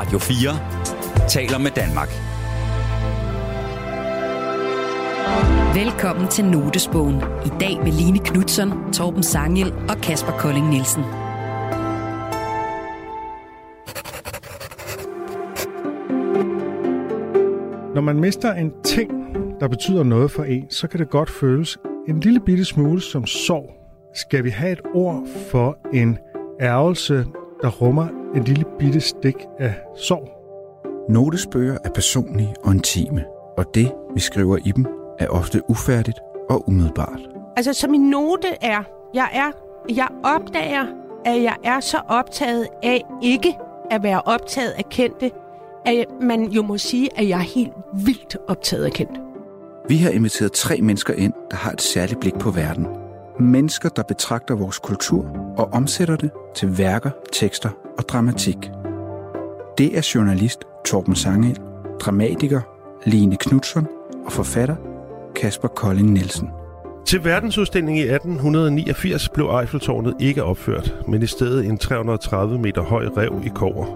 Radio 4 taler med Danmark. Velkommen til Notesbogen. I dag med Line Knudsen, Torben Sangel og Kasper Kolding Nielsen. Når man mister en ting, der betyder noget for en, så kan det godt føles en lille bitte smule som sorg. Skal vi have et ord for en ærgelse, der rummer en lille bitte stik af sorg? Notesbøger er personlige og intime, og det, vi skriver i dem, er ofte ufærdigt og umiddelbart. Altså, så min note er, jeg er, jeg opdager, at jeg er så optaget af ikke at være optaget af kendte, at man jo må sige, at jeg er helt vildt optaget af kendte. Vi har inviteret tre mennesker ind, der har et særligt blik på verden. Mennesker, der betragter vores kultur og omsætter det til værker, tekster og dramatik. Det er journalist Torben Sangel, dramatiker Line Knudsen og forfatter Kasper Kolding Nielsen. Til verdensudstillingen i 1889 blev Eiffeltårnet ikke opført, men i stedet en 330 meter høj rev i kover.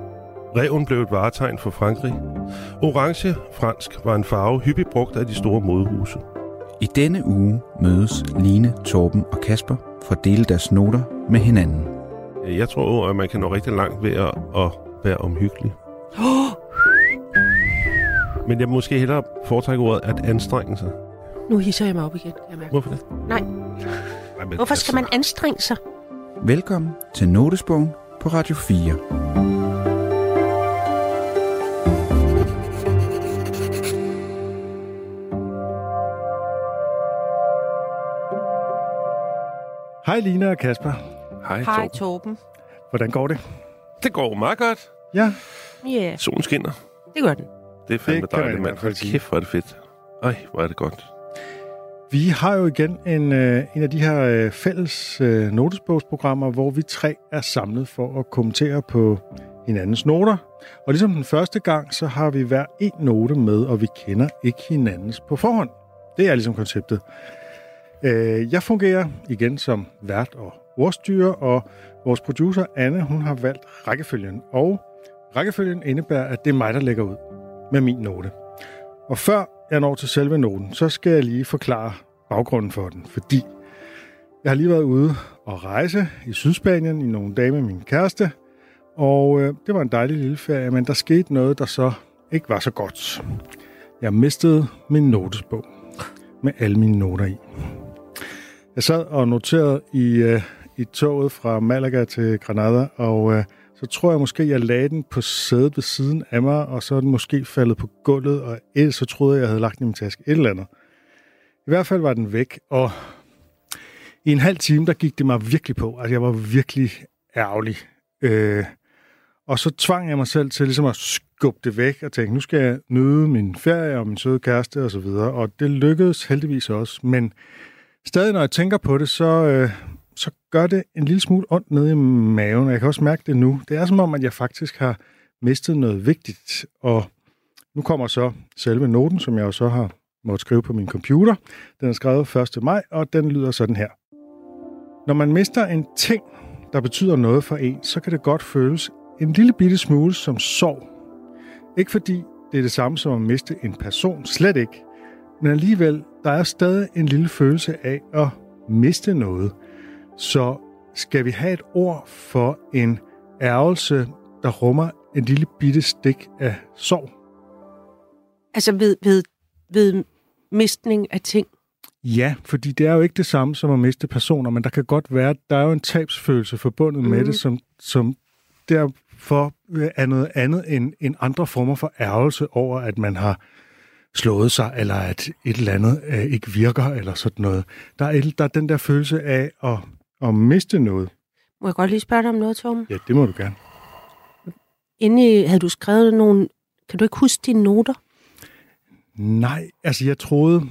Reven blev et varetegn for Frankrig. Orange fransk var en farve hyppigt brugt af de store modehuse. I denne uge mødes Line, Torben og Kasper for at dele deres noter med hinanden. Jeg tror, at man kan nå rigtig langt ved at, at være omhyggelig. Men jeg måske hellere foretrække ordet at anstrenge sig. Nu hisser jeg mig op igen, kan jeg mærke. Hvorfor det? Nej, Ej, men hvorfor skal man anstrenge sig? Velkommen til Notesbogen på Radio 4. Hej Lina og Kasper. Hej, Hej, Torben. Torben. Hvordan går det? Det går meget godt. Ja, Ja, yeah, Solen skinner. det gør den. Det er fandme Det dejligt, mand. Kæft, hvor er det fedt. Ej, hvor er det godt. vi har jo igen en, øh, en af de her øh, fælles øh, notesbogsprogrammer, hvor vi tre er samlet for at kommentere på hinandens noter. Og ligesom den første gang, så har vi hver en note med, og vi kender ikke hinandens på forhånd. Det er ligesom konceptet. Øh, Jeg fungerer igen som vært og ordstyre, og vores producer Anne, hun har valgt rækkefølgen. Og rækkefølgen indebærer, at det er mig, der lægger ud med min note. Og før jeg når til selve noten, så skal jeg lige forklare baggrunden for den, fordi jeg har lige været ude og rejse i Sydspanien i nogle dage med min kæreste, og øh, det var en dejlig lille ferie, men der skete noget, der så ikke var så godt. Jeg mistede min notesbog med alle mine noter i. Jeg sad og noterede i, øh, i toget fra Malaga til Granada, og øh, så tror jeg måske, jeg lagde den på sædet ved siden af mig, og så er den måske faldet på gulvet, og ellers så troede jeg, jeg havde lagt den i min taske. Et eller andet. I hvert fald var den væk, og i en halv time, der gik det mig virkelig på. Altså, jeg var virkelig ærgerlig. Øh, og så tvang jeg mig selv til ligesom at skubbe det væk og tænke, nu skal jeg nyde min ferie og min søde kæreste og så videre. Og det lykkedes heldigvis også. Men stadig, når jeg tænker på det, så, øh, så gør det en lille smule ondt nede i maven. og Jeg kan også mærke det nu. Det er som om, at jeg faktisk har mistet noget vigtigt. Og nu kommer så selve noten, som jeg jo så har måttet skrive på min computer. Den er skrevet 1. maj, og den lyder sådan her. Når man mister en ting, der betyder noget for en, så kan det godt føles en lille bitte smule som sorg. Ikke fordi det er det samme som at miste en person, slet ikke. Men alligevel, der er stadig en lille følelse af at miste noget. Så skal vi have et ord for en ærgelse, der rummer en lille bitte stik af sorg? Altså ved, ved, ved mistning af ting. Ja, fordi det er jo ikke det samme som at miste personer, men der kan godt være, der er jo en tabsfølelse forbundet mm. med Mhm. det, som, som derfor er noget andet end, end andre former for ærgelse over, at man har slået sig, eller at et eller andet øh, ikke virker, eller sådan noget. Der er, et, der er den der følelse af at, at miste noget. Må jeg godt lige spørge dig om noget, Torben? Ja, det må du gerne. Inde havde du skrevet nogle... Kan du ikke huske dine noter? Nej, altså jeg troede,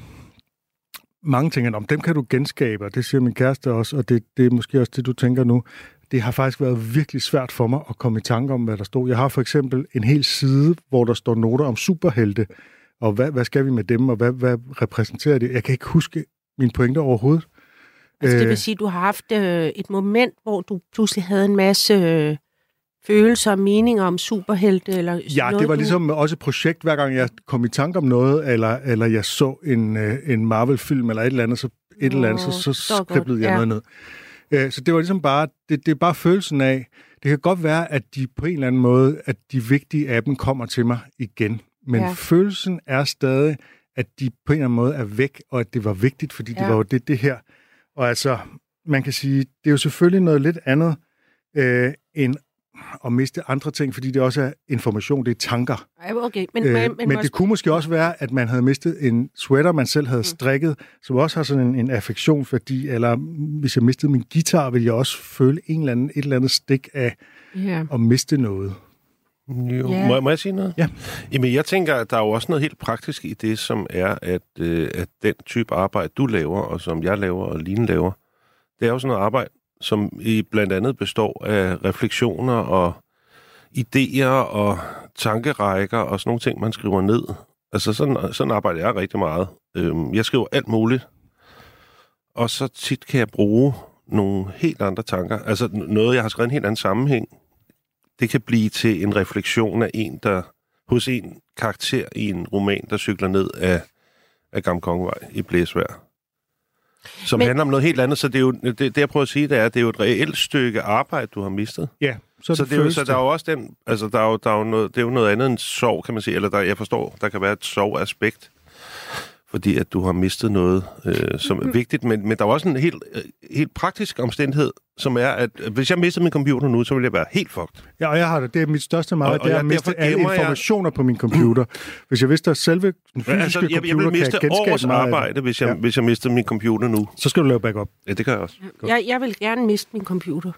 mange tænker, om dem kan du genskabe, og det siger min kæreste også, og det, det er måske også det, du tænker nu. Det har faktisk været virkelig svært for mig at komme i tanke om, hvad der stod. Jeg har for eksempel en hel side, hvor der står noter om superhelte, og hvad, hvad skal vi med dem, og hvad, hvad repræsenterer det? Jeg kan ikke huske mine pointer overhovedet. Altså, det Øh. vil sige, at du har haft øh, et moment, hvor du pludselig havde en masse øh, følelser og meninger om superhelte? Eller Ja, noget, det var du- ligesom også et projekt, hver gang jeg kom i tanke om noget, eller, eller jeg så en, øh, en Marvel-film eller et eller andet, så, et eller andet, så, så skriblede jeg ja. noget ned. Øh, Så det var ligesom bare, det, det er bare følelsen af, det kan godt være, at de på en eller anden måde, at de vigtige af dem kommer til mig igen. Men Ja. følelsen er stadig, at de på en eller anden måde er væk, og at det var vigtigt, fordi. Ja. det var jo det, det her. Og altså, man kan sige, det er jo selvfølgelig noget lidt andet, øh, end at miste andre ting, fordi det også er information, det er tanker. Okay, men, Øh, men, men, det kunne måske også være, at man havde mistet en sweater, man selv Mm. havde strikket, som også har sådan en, en affektionsværdi, eller mm, hvis jeg mistede min guitar, ville jeg også føle en eller anden, et eller andet stik af ja. at miste noget. Jo. Ja. Må, må jeg sige noget? Ja. Jamen, jeg tænker, at der er jo også noget helt praktisk i det, som er, at, øh, at den type arbejde, du laver, og som jeg laver, og Line laver, det er jo sådan noget arbejde, som i blandt andet består af refleksioner og idéer og tankerækker og sådan nogle ting, man skriver ned. Altså, sådan, sådan arbejder jeg rigtig meget. Øhm, jeg skriver alt muligt, og så tit kan jeg bruge nogle helt andre tanker. Altså, noget, jeg har skrevet en helt anden sammenhæng, det kan blive til en refleksion af en, der hos en karakter i en roman, der cykler ned af, af Gamle Kongevej i blæsvær. Som Men- handler om noget helt andet, så det, er jo, det, det jeg prøver at sige, det er, at det er jo et reelt stykke arbejde, du har mistet. Ja, Så, så, det er jo, så der er jo også den, altså der er jo, der er jo noget, det er jo noget andet end sorg, kan man sige, eller der, jeg forstår, der kan være et sorgaspekt, fordi at du har mistet noget, øh, som er vigtigt, men, men der er også en helt, øh, helt praktisk omstændighed, som er, at øh, hvis jeg mistede min computer nu, så ville jeg være helt fucked. Ja, og jeg har det. Det er mit største meget, Og- og det er jeg- at miste alle gemmer jeg- informationer på min computer. Hvis jeg vidste, at selve den fysiske Altså, jeg, jeg computer vil kan miste genskabe års meget af det, arbejde, hvis jeg, Ja. ja. hvis jeg mistede min computer nu. så skal du lave backup. Ja, det gør jeg også. Jeg, jeg vil gerne miste min computer.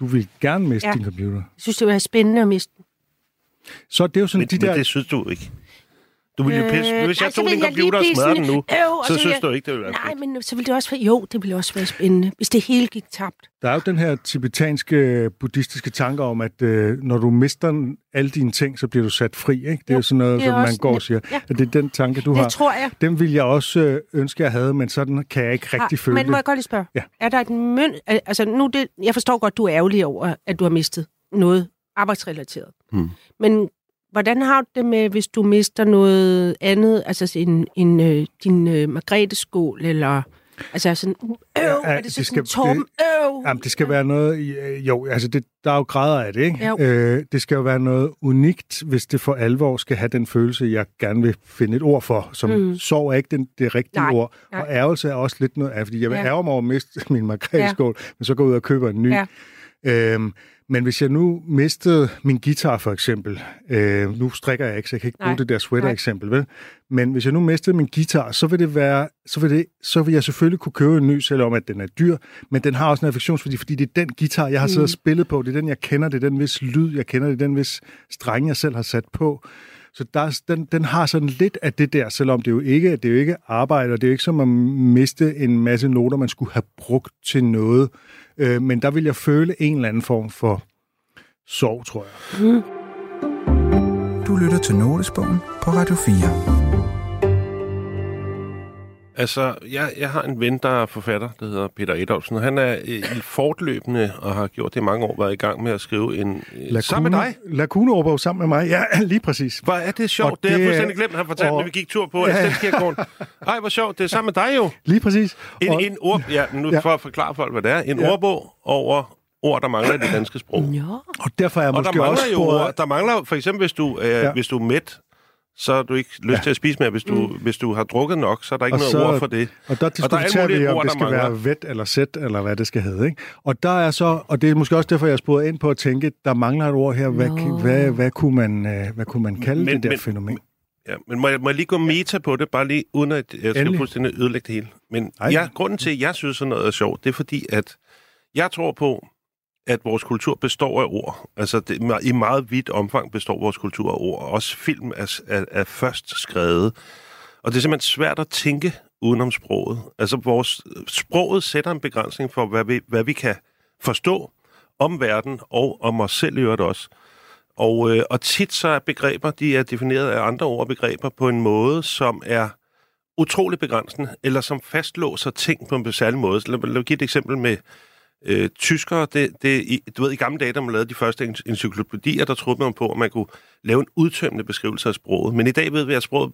Du vil gerne miste Ja. din computer. Jeg synes, det vil være spændende at miste den. Så det er jo sådan Men, de men der... det synes du ikke. Du vil jo Øh, pisse. Hvis nej, jeg tog din computer og smadrede den nu, Øv, og så så synes jeg- du ikke, det ville være Nej, fedt. men så ville det også være... Jo, det ville også være spændende, hvis det hele gik tabt. Der er jo den her tibetanske buddhistiske tanke om, at øh, når du mister alle dine ting, så bliver du sat fri. Ikke? Det er Jo, sådan noget, det som man går og siger. ja. At det er den tanke, du Det har. tror jeg. Den vil jeg også øh, ønske, jeg havde, men sådan kan jeg ikke rigtig Har- føle Men må det. jeg godt lige spørge? Ja. Er der et møn... Altså, nu det, jeg forstår godt, du er ærgerlig over, at du har mistet noget arbejdsrelateret. Hmm. Men hvordan har du det med, hvis du mister noget andet, altså en, en, øh, din øh, Margrethe-skål, eller... Altså sådan, øv, Ja, er det det skal- sådan, Torben, øv? Jamen, det skal være noget... øh, Jo, altså, det, der er jo grader af det, ikke? Jo. Øh, det skal jo være noget unikt, hvis det for alvor skal have den følelse, jeg gerne vil finde et ord for. Som Mm. sorg er ikke den, det rigtige Nej, ord. nej. Og ærgelse er også lidt noget af, fordi jeg vil Ja. ærge mig over at miste min margreteskål, men så gå ud og købe en ny. Ja. Øhm, men hvis jeg nu mistede min guitar for eksempel, øh, nu strikker jeg ikke, så jeg kan ikke Nej. bruge det der sweater-eksempel, vel? Men hvis jeg nu mistede min guitar, så vil det være, så vil, det, så vil jeg selvfølgelig kunne købe en ny, selvom at den er dyr, men den har også en affektionsværdi, fordi det er den guitar, jeg har siddet og spillet på, det er den, jeg kender, det er den vis lyd, jeg kender, det er den vis streng, jeg selv har sat på. Så der, er- den, den har sådan lidt af det der, selvom det jo ikke, det er jo ikke arbejde, og det er jo ikke som at miste en masse noter, man skulle have brugt til noget. Øh, men der vil jeg føle en eller anden form for sorg, tror jeg. Du lytter til Notesbogen på Radio 4. Altså, jeg, jeg har en ven, der er forfatter, der hedder Peter Adolfsen, og han er øh, i fortløbende, og har gjort det i mange år, været i gang med at skrive en... Øh, sammen med dig? Lacune sammen med mig, ja, lige præcis. Hvor er det sjovt. Og Det har jeg det- fuldstændig glemt, han fortalte, og- når vi gik tur på Ja. Ej, hvor sjovt. Det er sammen med dig jo. Lige præcis. En, Og- en ord, ja, nu Ja. for at forklare folk, hvad det er. En Ja. ordbog over ord, der mangler i det danske sprog. Ja. Og derfor er jeg Og der måske mangler også jo ord. Der mangler for eksempel, hvis du, øh, ja. hvis du er mæt, så har du ikke lyst ja. til at spise mere. Hvis du, mm. hvis du har drukket nok, så er der ikke Og noget så- ord for det. Og der Og der er diskuterer mulige vi, om ord, det der skal være vet eller sæt, eller hvad det skal hedde. Ikke? Og der er så, og det er måske også derfor, jeg spurgte ind på at tænke, der mangler et ord her. Hvad, Nå. hvad, hvad, kunne, man, øh, hvad kunne man kalde Men- det der men- fænomen? Ja, men må jeg, må jeg lige gå meta på det, bare lige uden at jeg skal Endelig. fuldstændig ødelægge det hele. Men Ej. ja, grunden til, at jeg synes, sådan noget er sjovt, det er fordi, at jeg tror på, at vores kultur består af ord. Altså det, i meget vidt omfang består vores kultur af ord. Også film er, er, er først skrevet. Og det er simpelthen svært at tænke udenom sproget. Altså vores sproget sætter en begrænsning for, hvad vi, hvad vi kan forstå om verden og om os selv i øvrigt også. Og, øh, og tit så er begreber, de er defineret af andre ord og begreber på en måde, som er utrolig begrænsende, eller som fastlåser ting på en særlig måde. Så lad, lad mig give et eksempel med Øh, tyskere, det, det, i, du ved, i gamle dage, da man lavede de første encyklopædier, der troede man på, at man kunne lave en udtømmende beskrivelse af sproget. Men i dag ved vi, at sproget,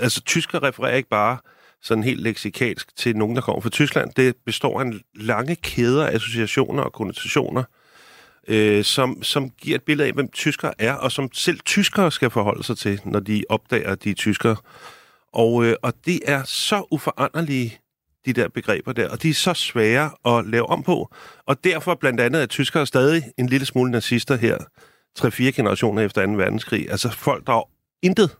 altså tysker refererer ikke bare sådan helt leksikalsk til nogen, der kommer fra Tyskland. Det består af en lange kæder af associationer og konnotationer, øh, som, som giver et billede af, hvem tyskere er, og som selv tyskere skal forholde sig til, når de opdager, at de er tyskere. Og, øh, og det er så uforanderlige, de der begreber der, og de er så svære at lave om på. Og derfor blandt andet er tyskere stadig en lille smule nazister her, 3-4 generationer efter 2. verdenskrig. Altså folk, der intet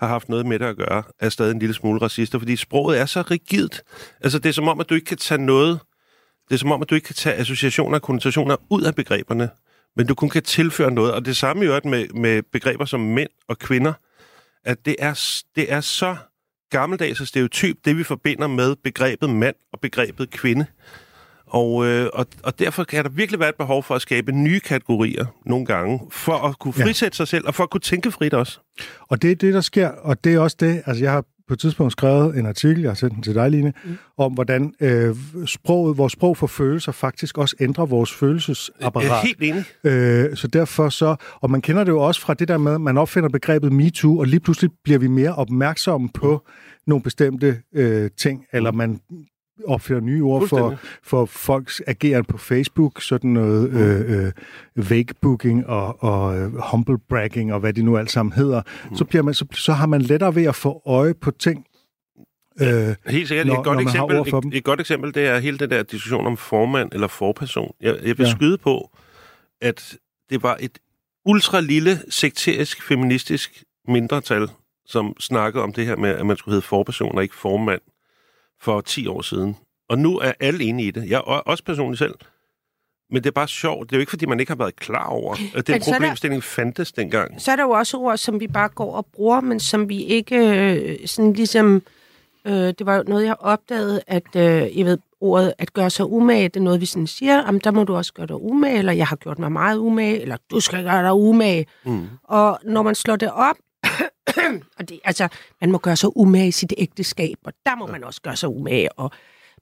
har haft noget med det at gøre, er stadig en lille smule racister, fordi sproget er så rigidt. Altså det er som om, at du ikke kan tage noget, det er som om, at du ikke kan tage associationer og konnotationer ud af begreberne, men du kun kan tilføre noget. Og det samme i øvrigt med, med begreber som mænd og kvinder, at det er, det er så gammeldags og stereotyp, det vi forbinder med begrebet mand og begrebet kvinde. Og, øh, og, og derfor kan der virkelig være et behov for at skabe nye kategorier nogle gange, for at kunne Ja. frisætte sig selv, og for at kunne tænke frit også. Og det er det, der sker, og det er også det, altså jeg har på et tidspunkt skrevet en artikel, jeg har sendt den til dig, Line, mm. om hvordan øh, sproget, vores sprog for følelser faktisk også ændrer vores Jeg er følelsesapparat. helt enig. Øh, så derfor så, og man kender det jo også fra det der med, at man opfinder begrebet MeToo, og lige pludselig bliver vi mere opmærksomme på nogle bestemte øh, ting, eller man opfinder nye ord for, for folks ageren på Facebook, sådan noget øh, øh, vague booking og, og øh, humble bragging og hvad det nu alt sammen hedder, mm. så, bliver man, så, så har man lettere ved at få øje på ting. Øh, Helt sikkert. Når- et, godt eksempel, et, et godt eksempel, det er hele den der diskussion om formand eller forperson. Jeg, jeg vil ja. skyde på, at det var et ultra lille sekterisk, feministisk mindretal, som snakkede om det her med, at man skulle hedde forperson og ikke formand for 10 år siden. Og nu er alle enige i det. Jeg er også personligt selv. Men det er bare sjovt. Det er jo ikke, fordi man ikke har været klar over, at den er der- problemstilling fandtes dengang. Så er der jo også ord, som vi bare går og bruger, men som vi ikke øh, sådan ligesom... Øh, det var jo noget, jeg opdagede, at øh, jeg ved, ordet at gøre sig umage, det er noget, vi sådan siger, jamen, der må du også gøre dig umage, eller jeg har gjort mig meget umage, eller du skal gøre dig umage. Mm. Og når man slår det op, og det, altså, man må gøre sig umage i sit ægteskab, og der må man også gøre sig umage. Og,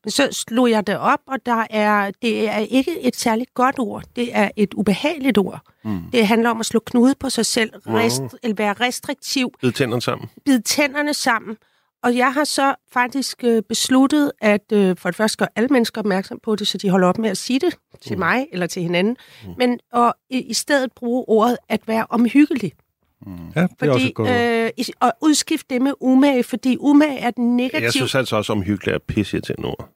men så slog jeg det op, og der er, det er ikke et særligt godt ord. Det er et ubehageligt ord. Mm. Det handler om at slå knude på sig selv, rest, eller være restriktiv, Bid tænderne sammen. bide tænderne sammen. Og jeg har så faktisk øh, besluttet, at øh, for det første gør alle mennesker opmærksom på det, så de holder op med at sige det til Mm. mig eller til hinanden. Men og i, i stedet bruge ordet at være omhyggelig. Ja, det er også Fordi, godt øh, og udskifte det med umage, fordi umage er den negative... Jeg synes altså også, om hyggeligt er pisse til ord.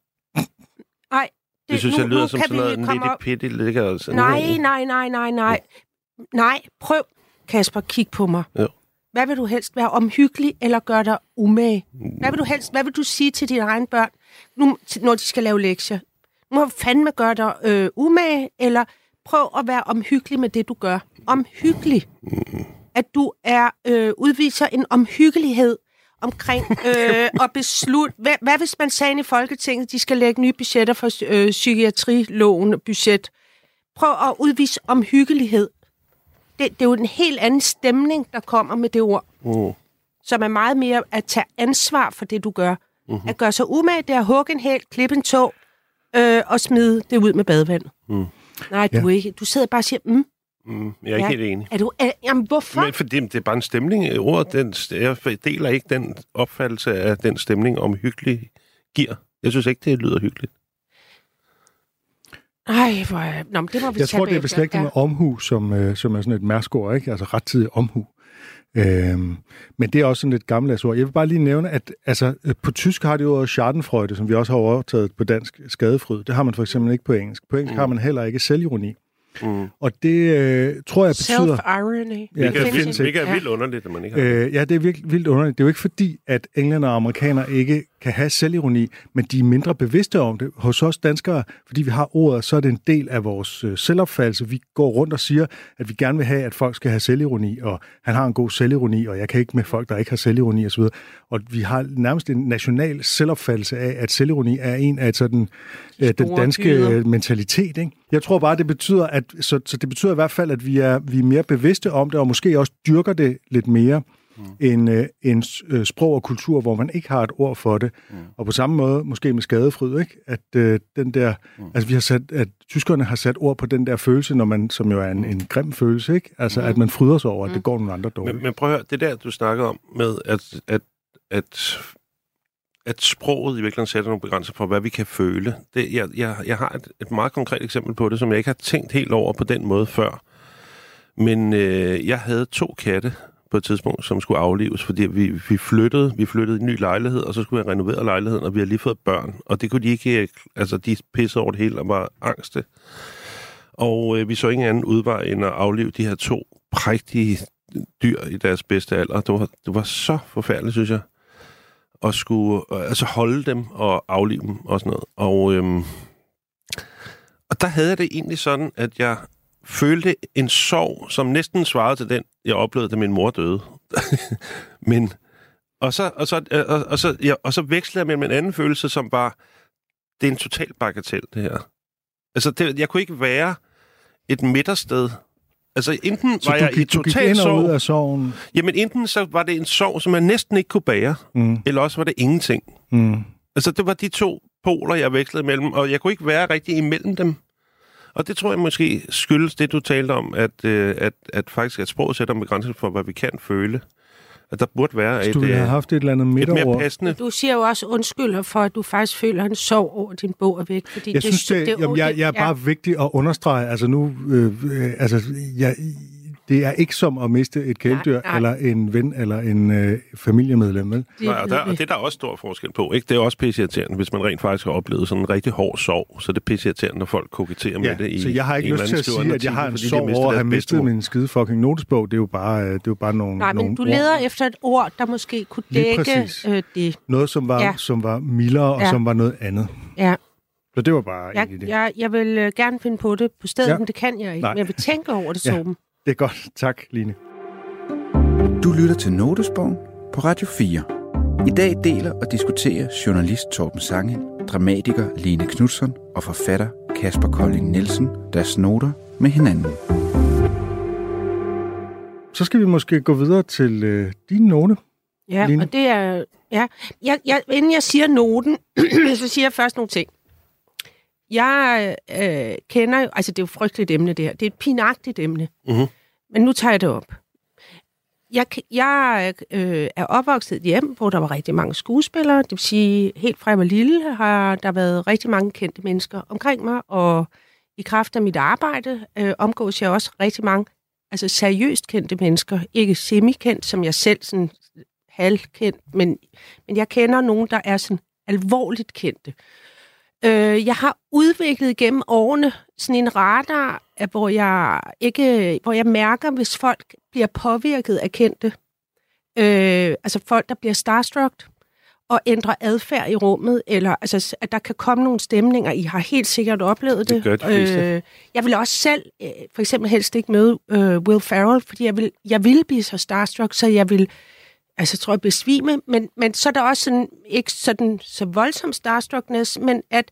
Nej, Det, det synes nu, jeg lyder nu som sådan noget nitty op- pitty ligger sådan Nej, nej, nej, nej, nej. Nej, prøv, Kasper, kig på mig. Jo. Hvad vil du helst være omhyggelig eller gøre dig umage? Hvad vil du helst, hvad vil du sige til dine egne børn, nu, når de skal lave lektier? Nu må fandme gøre dig øh, umage, eller prøv at være omhyggelig med det, du gør. Omhyggelig. At du er øh, udviser en omhyggelighed omkring øh, at beslutte... Hvad, hvad hvis man sagde i Folketinget, de skal lægge nye budgetter for øh, psykiatriloven budget? Prøv at udvise omhyggelighed. Det, det er jo en helt anden stemning, der kommer med det ord, Mm. som er meget mere at tage ansvar for det, du gør. Mm-hmm. At gøre sig umage, det er at hugge en hæl, klippe en tog øh, og smide det ud med badevand. Mm. Nej, du, ja. ikke. du sidder bare og siger, mm, Mm. Jeg er ikke Ja. helt enig. er du... Er, jamen, hvorfor? Men fordi det er bare en stemning. Ordet, den, jeg deler ikke den opfattelse af den stemning om hyggelig giver. Jeg synes ikke, det lyder hyggeligt. Ej, hvor. Nå, men det må vi Jeg tror, det er beslægtet med omhu, som, øh, som er sådan et mærskord, ikke? Altså rettidig omhu. Øhm, men det er også sådan et gammeldags ord. Jeg vil bare lige nævne, at altså, øh, på tysk har de ordet schadenfreude, som vi også har overtaget på dansk skadefryd. Det har man for eksempel ikke på engelsk. På engelsk mm. har man heller ikke selvironi. Mm. Og det øh, tror jeg betyder... Self-irony. Ja, det er, vildt, er vildt underligt, at man ikke har. Øh, ja, det er virkelig vildt underligt. Det er jo ikke fordi, at englænder og amerikanere ikke kan have selvironi, men de er mindre bevidste om det. Hos os danskere, fordi vi har ordet, så er det en del af vores øh, selvopfattelse. Vi går rundt og siger, at vi gerne vil have, at folk skal have selvironi, og han har en god selvironi, og jeg kan ikke med folk, der ikke har selvironi osv. Og vi har nærmest en national selvopfattelse af, at selvironi er en af sådan, øh, den danske dyder. øh, mentalitet. Ikke? Jeg tror bare, det betyder, at, så, så det betyder i hvert fald, at vi er, vi er mere bevidste om det, og måske også dyrker det lidt mere. En, øh, en øh, sprog og kultur, hvor man ikke har et ord for det. Mm. Og på samme måde, måske med skadefryd, ikke? at øh, den der, mm. altså vi har sat, at tyskerne har sat ord på den der følelse, når man, som jo er en, en grim følelse, ikke? altså mm. at man fryder sig over, at det går nogle andre dårligt. Men, men prøv at høre, det der, du snakker om med, at, at, at at sproget i virkeligheden sætter nogle begrænser for, hvad vi kan føle. Det, jeg, jeg, jeg har et, et meget konkret eksempel på det, som jeg ikke har tænkt helt over på den måde før. Men øh, jeg havde to katte på et tidspunkt, som skulle aflives, fordi vi, vi flyttede, vi flyttede i en ny lejlighed, og så skulle jeg renovere lejligheden, og vi har lige fået børn. Og det kunne de ikke, øh, altså de pissede over det hele og var angste. Og øh, vi så ingen anden udvej end at aflive de her to prægtige dyr i deres bedste alder. Det var, det var så forfærdeligt, synes jeg at skulle øh, altså holde dem og aflive dem og sådan noget. Og, øhm, og der havde jeg det egentlig sådan, at jeg følte en sorg, som næsten svarede til den, jeg oplevede, da min mor døde. Men, og så, og, så, øh, og, og, så, ja, og så vekslede jeg mellem en anden følelse, som var, det er en total bagatel, det her. Altså, det, jeg kunne ikke være et midtersted Altså, enten så var du jeg i total sorg... ud af sorgen? Jamen, enten så var det en sorg, som jeg næsten ikke kunne bære, Mm. eller også var det ingenting. Mm. Altså, det var de to poler, jeg vekslede mellem, og jeg kunne ikke være rigtig imellem dem. Og det tror jeg måske skyldes det, du talte om, at, øh, at, at faktisk at sproget sætter en begrænsning for, hvad vi kan føle. At der burde være Hvis et, du øh, haft et eller andet et mere passende... Du siger jo også undskyld for, at du faktisk føler en sorg over, din bog er væk. Fordi Jeg synes, det, det, jamen, jeg, jeg er bare vigtigt at understrege, altså nu, øh, øh, altså, jeg, det er ikke som at miste et kæledyr, Nej, nej. eller en ven, eller en øh, familiemedlem, vel? Det, Nej, og, der, og det er der også stor forskel på. Ikke? Det er også pisseirriterende, hvis man rent faktisk har oplevet sådan en rigtig hård sorg. Så det er pisseirriterende, når folk koketterer med det i så jeg har ikke lyst til at sige, at jeg har en sorg over at have mistet min skide fucking notesbog. Det er jo bare, øh, det er jo bare nogle, Nej, nogle men du ord. leder efter et ord, der måske kunne dække øh, det. Noget, som var, Ja. som var mildere, og Ja. som var noget andet. Ja. Så det var bare Jeg, det. jeg, jeg vil øh, gerne finde på det på stedet, Ja. ja. men det kan jeg ikke. Nej. Men jeg vil tænke over det, Ja. Det er godt. Tak, Line. Du lytter til Notesbogen på Radio 4. I dag deler og diskuterer journalist Torben Sange, dramatiker Line Knudsen og forfatter Kasper Kolding Nielsen deres noter med hinanden. Så skal vi måske gå videre til øh, din note. Ja, Line? og det er... Ja, jeg, jeg, inden jeg siger noten, så siger jeg først nogle ting. Jeg øh, kender jo... Altså, det er jo et frygteligt emne, det her. Det er et pinagtigt emne. Mhm. Men nu tager jeg det op. Jeg, jeg øh, er opvokset i et hjem, hvor der var rigtig mange skuespillere. Det vil sige, helt fra jeg var lille, har der været rigtig mange kendte mennesker omkring mig. Og i kraft af mit arbejde øh, omgås jeg også rigtig mange altså seriøst kendte mennesker. Ikke semi-kendt, som jeg selv sådan halvkendt, men, men jeg kender nogen, der er sådan alvorligt kendte. Øh, jeg har udviklet gennem årene sådan en radar, hvor jeg ikke, hvor jeg mærker, hvis folk bliver påvirket af kendte. Øh, altså folk, der bliver starstruck og ændrer adfærd i rummet, eller altså, at der kan komme nogle stemninger. I har helt sikkert oplevet det. Det gør de øh, jeg vil også selv, øh, for eksempel helst ikke møde øh, Will Ferrell, fordi jeg vil, jeg vil blive så starstruck, så jeg vil altså tror jeg besvime, men, men så er der også sådan, ikke sådan så voldsom starstruckness, men at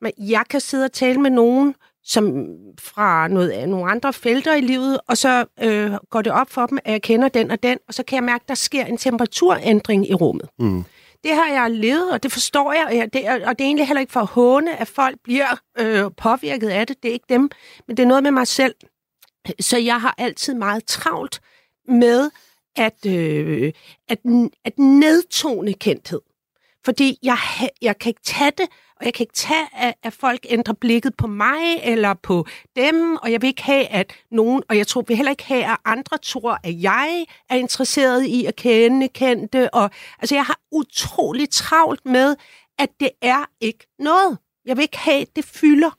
man, jeg kan sidde og tale med nogen, som fra noget, nogle andre felter i livet, og så øh, går det op for dem, at jeg kender den og den, og så kan jeg mærke, at der sker en temperaturændring i rummet. Mm. Det har jeg levet, og det forstår jeg, og, jeg det er, og det er egentlig heller ikke for at håne, at folk bliver øh, påvirket af det. Det er ikke dem, men det er noget med mig selv. Så jeg har altid meget travlt med at, øh, at, at nedtone kendthed. Fordi jeg, jeg kan ikke tage det, og jeg kan ikke tage, at, at folk ændrer blikket på mig eller på dem, og jeg vil ikke have, at nogen, og jeg tror, vi heller ikke have, at andre tror, at jeg er interesseret i at kende kendte, og altså jeg har utrolig travlt med, at det er ikke noget. Jeg vil ikke have, at det fylder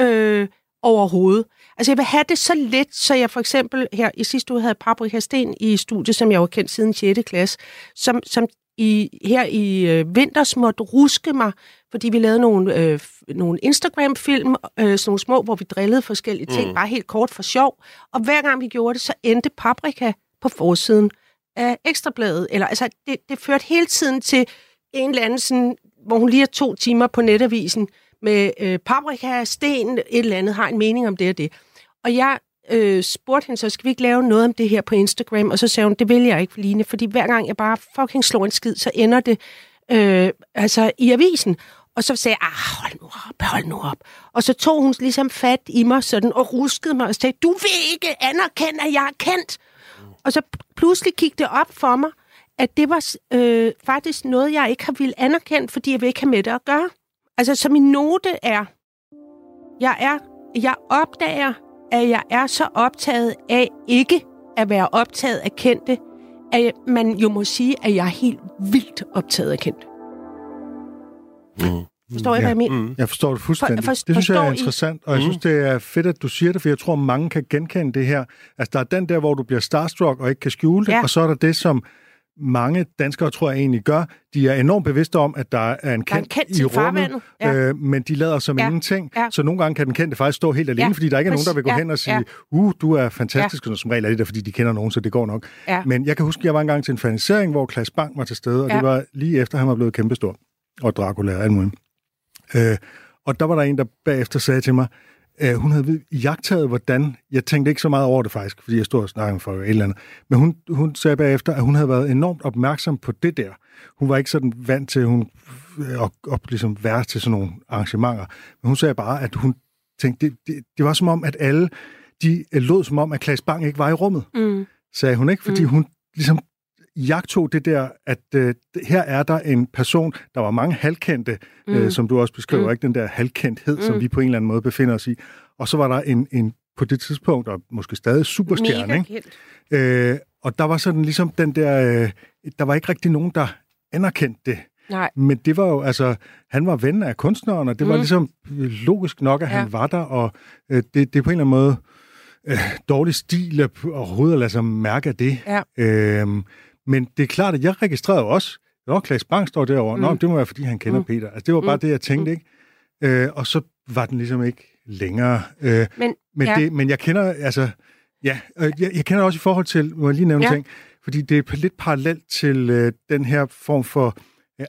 øh, overhovedet. Altså, jeg vil have det så lidt, så jeg for eksempel her i sidste uge havde Paprika Sten i studiet, som jeg var kendt siden 6. klasse, som, som i, her i øh, vinters måtte ruske mig, fordi vi lavede nogle, øh, nogle Instagram-film, øh, sådan nogle små, hvor vi drillede forskellige ting, Mm. bare helt kort for sjov. Og hver gang vi gjorde det, så endte Paprika på forsiden af Ekstrabladet. Eller, altså, det, det førte hele tiden til en eller anden, sådan, hvor hun lige har to timer på netavisen med øh, paprika, sten, et eller andet, har en mening om det og det. Og jeg øh, spurgte hende, så skal vi ikke lave noget om det her på Instagram? Og så sagde hun, det vil jeg ikke, Line, fordi hver gang jeg bare fucking slår en skid, så ender det øh, altså i avisen. Og så sagde jeg, ah, hold nu op, hold nu op. Og så tog hun ligesom fat i mig sådan, og ruskede mig og sagde, du vil ikke anerkende, at jeg er kendt. Og så pludselig gik det op for mig, at det var øh, faktisk noget, jeg ikke har ville anerkende, fordi jeg vil ikke have med det at gøre. Altså, så min note er, jeg er, jeg opdager, at jeg er så optaget af ikke at være optaget af kendte, at man jo må sige, at jeg er helt vildt optaget af kendte. Mm. Forstår I, hvad jeg mener? Mm. Jeg forstår det fuldstændig. For- for- det synes jeg er forstår I- interessant, og jeg synes, det er fedt, at du siger det, for jeg tror, mange kan genkende det her. Altså, der er den der, hvor du bliver starstruck og ikke kan skjule det, Ja. og så er der det, som mange danskere, tror jeg egentlig gør. De er enormt bevidste om, at der er en Der er en kendt, kendt i rummet. Ja. øh, men de lader som Ja. ingenting. Ja. Så nogle gange kan den kendte faktisk stå helt alene, Ja. fordi der ikke er nogen, der vil gå Ja. hen og sige, Ja. uh, du er fantastisk, og som regel er det der, fordi de kender nogen, så det går nok. Ja. Men jeg kan huske, at jeg var engang til en fanisering, hvor Klaas Bang var til stede, og Ja. det var lige efter, han var blevet kæmpestor. Og Dracula og alt muligt. Øh, og der var der en, der bagefter sagde til mig, øh, hun havde jagtaget, hvordan... Jeg tænkte ikke så meget over det faktisk, fordi jeg stod og snakkede for et eller andet. Men hun, hun sagde bagefter, at hun havde været enormt opmærksom på det der. Hun var ikke sådan vant til hun, øh, at, at ligesom være til sådan nogle arrangementer. Men hun sagde bare, at hun tænkte, det, det, det var som om, at alle de øh, lød som om, at Klaas Bang ikke var i rummet, Mm. sagde hun ikke, fordi Mm. hun ligesom jagtog det der, at øh, her er der en person, der var mange halvkendte, mm. øh, som du også beskriver, mm. ikke den der halvkendthed, mm. som vi på en eller anden måde befinder os i. Og så var der en, en på det tidspunkt, og måske stadig superstjerne, Mega ikke? Øh, og der var sådan ligesom den der, øh, der var ikke rigtig nogen, der anerkendte det. Nej. Men det var jo, altså, han var ven af kunstneren, og det mm. var ligesom øh, logisk nok, at. Ja. han var der, og øh, det, det er på en eller anden måde øh, dårlig stil at overhovedet at lade sig mærke af det. Ja. Øhm, men det er klart, at jeg registrerede også, Nå, Klaas Bang står derovre. Mm. Nå, Mm. det må være, fordi han kender mm. Mm. Peter. Altså, det var bare Mm. det, jeg tænkte, ikke? Øh, og så var den ligesom ikke længere. Øh, Men, men, ja. det, men jeg kender, altså, ja, øh, jeg, jeg kender også i forhold til, må jeg lige nævne ja. Ting, fordi det er lidt parallelt til øh, den her form for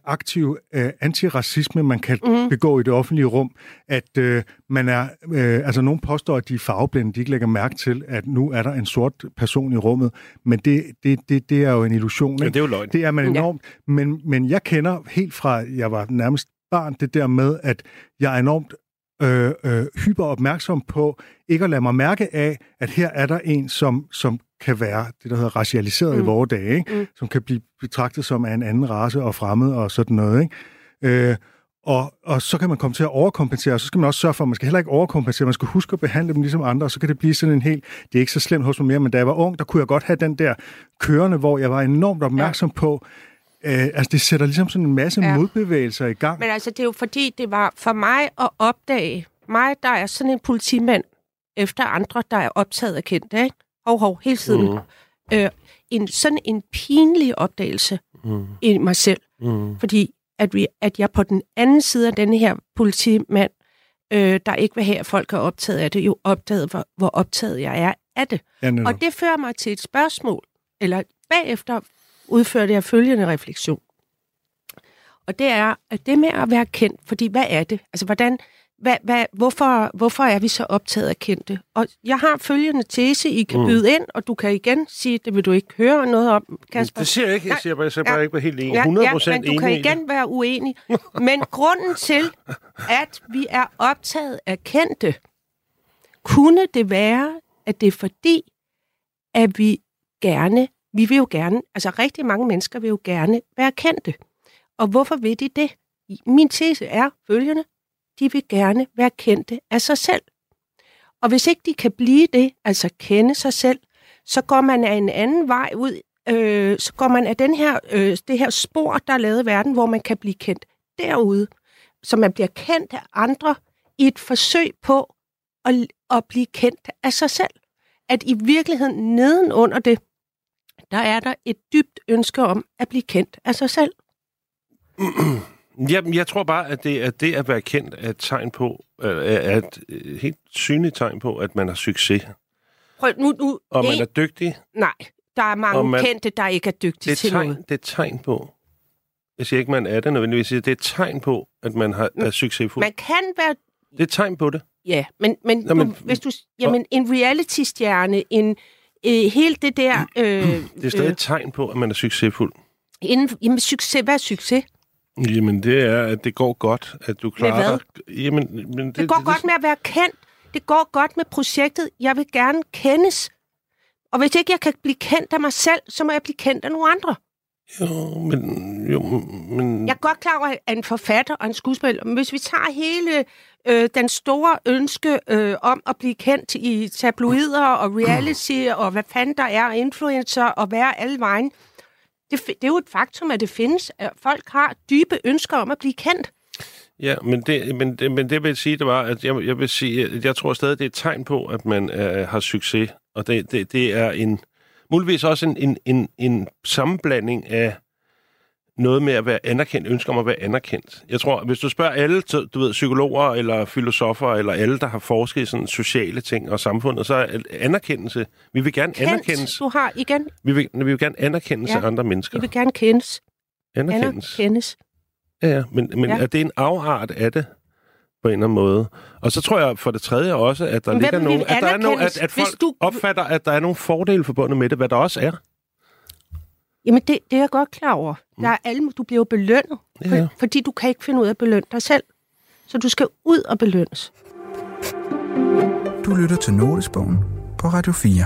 aktiv øh, antiracisme, man kan mm. Begå i det offentlige rum, at øh, man er, øh, altså nogen påstår, at de er farveblinde, de ikke lægger mærke til, at nu er der en sort person i rummet, men det, det, det, det er jo en illusion, Men ikke? det er jo løgn. Det er man Ja. enormt. Men, men jeg kender helt fra, jeg var nærmest barn, det der med, at jeg er enormt øh, øh, hyper opmærksom på ikke at lade mig mærke af, at her er der en, som, som kan være det, der hedder racialiseret mm. i vores dage, ikke? Mm. som kan blive betragtet som af en anden race og fremmed og sådan noget. Ikke? Øh, og, og så kan man komme til at overkompensere, og så skal man også sørge for, at man skal heller ikke overkompensere, man skal huske at behandle dem ligesom andre, og så kan det blive sådan en helt, det er ikke så slemt hos mig mere, men da jeg var ung, der kunne jeg godt have den der kørende, hvor jeg var enormt opmærksom ja. på, øh, altså det sætter ligesom sådan en masse ja. Modbevægelser i gang. Men altså, det er jo fordi, det var for mig at opdage, mig, der er sådan en politimand, efter andre, der er optaget af kendte, ikke? Hov, hov, hele tiden. Mm. Mm. Øh, en, sådan en pinlig opdagelse Mm. i mig selv. Mm. Fordi at, vi, at jeg på den anden side af denne her politimand, øh, der ikke vil have, at folk er optaget af det, jo opdaget, hvor, hvor optaget jeg er af det. Ja, netop. Og det fører mig til et spørgsmål, eller bagefter udførte jeg følgende refleksion. Og det er, at det med at være kendt, fordi hvad er det? Altså, hvordan, hvad, hvad, hvorfor, hvorfor er vi så optaget af kendte? Og jeg har følgende tese, I kan Mm. byde ind, og du kan igen sige, det vil du ikke høre noget om, Kasper. Det siger jeg ikke. Jeg siger bare, jeg siger bare Ja. ikke helt enig. Ja, 100 ja, procent men du kan igen være uenig. Men grunden til, at vi er optaget af kendte, kunne det være, at det er fordi, at vi gerne, vi vil jo gerne, altså rigtig mange mennesker vil jo gerne være kendte. Og hvorfor vil de det? Min tese er følgende. De vil gerne være kendte af sig selv. Og hvis ikke de kan blive det, altså kende sig selv, så går man af en anden vej ud. Øh, så går man af den her, øh, det her spor, der er lavet i verden, hvor man kan blive kendt derude. Så man bliver kendt af andre i et forsøg på at, at blive kendt af sig selv. At i virkeligheden nedenunder det, der er der et dybt ønske om at blive kendt af sig selv. Jamen, jeg tror bare, at det, at det at være kendt er et tegn på, øh, er et øh, helt synligt tegn på, at man har succes. Prøv nu, nu Og man er dygtig. Nej, der er mange Og man- kendte, der ikke er dygtige Det til tegn, noget. det er et tegn på. Jeg siger ikke, man er det nødvendigvis. Det er et tegn på, at man har, er succesfuld. Man kan være Det er et tegn på det. Ja, men, men, Nå, men- du, hvis du... Jamen, en reality-stjerne, en... Øh, hele det der... Øh, Det er stadig et tegn på, at man er succesfuld. inden, jamen, succes, hvad er succes? Jamen, det er, at det går godt, at du klarer hvad? dig. Jamen, men det, Det går godt med at være kendt. Det går godt med projektet. Jeg vil gerne kendes. Og hvis ikke jeg kan blive kendt af mig selv, så må jeg blive kendt af nogle andre. Jo, men... Jo, men Jeg er godt klar over, at en forfatter og en skuespiller, men hvis vi tager hele øh, den store ønske øh, om at blive kendt i tabloider og reality og hvad fanden der er, influencer og være alle vejen, det, det er jo et faktum, at det findes. At folk har dybe ønsker om at blive kendt. Ja, men det, men, det, men det vil jeg sige, det var, at jeg, jeg vil sige, at jeg tror stadig, det er et tegn på, at man øh, har succes. Og det, det, det er en, muligvis også en, en, en, en sammenblanding af noget med at være anerkendt, ønsker om at være anerkendt. Jeg tror, hvis du spørger alle, du ved, psykologer eller filosofer, eller alle, der har forsket i sådan sociale ting og samfundet, så er anerkendelse, vi vil gerne anerkendes, Kendt, du har igen, vi vil, vi vil gerne anerkendes Ja. af andre mennesker. vi vil gerne kendes. Anerkendes. Anerkendes. Ja, ja, men, men ja. er det en afart af det på en eller anden måde? Og så tror jeg for det tredje også, at der ligger hvem vil nogle, at, der er nogle, at, at folk du- opfatter, at der er nogle fordele forbundet med det, hvad der også er. Jamen, det, det er jeg godt klar over. Der er alle, du bliver jo belønnet, Ja, ja. for, fordi du kan ikke finde ud af at belønne dig selv. Så du skal ud og belønnes. Du lytter til Notesbogen på Radio 4.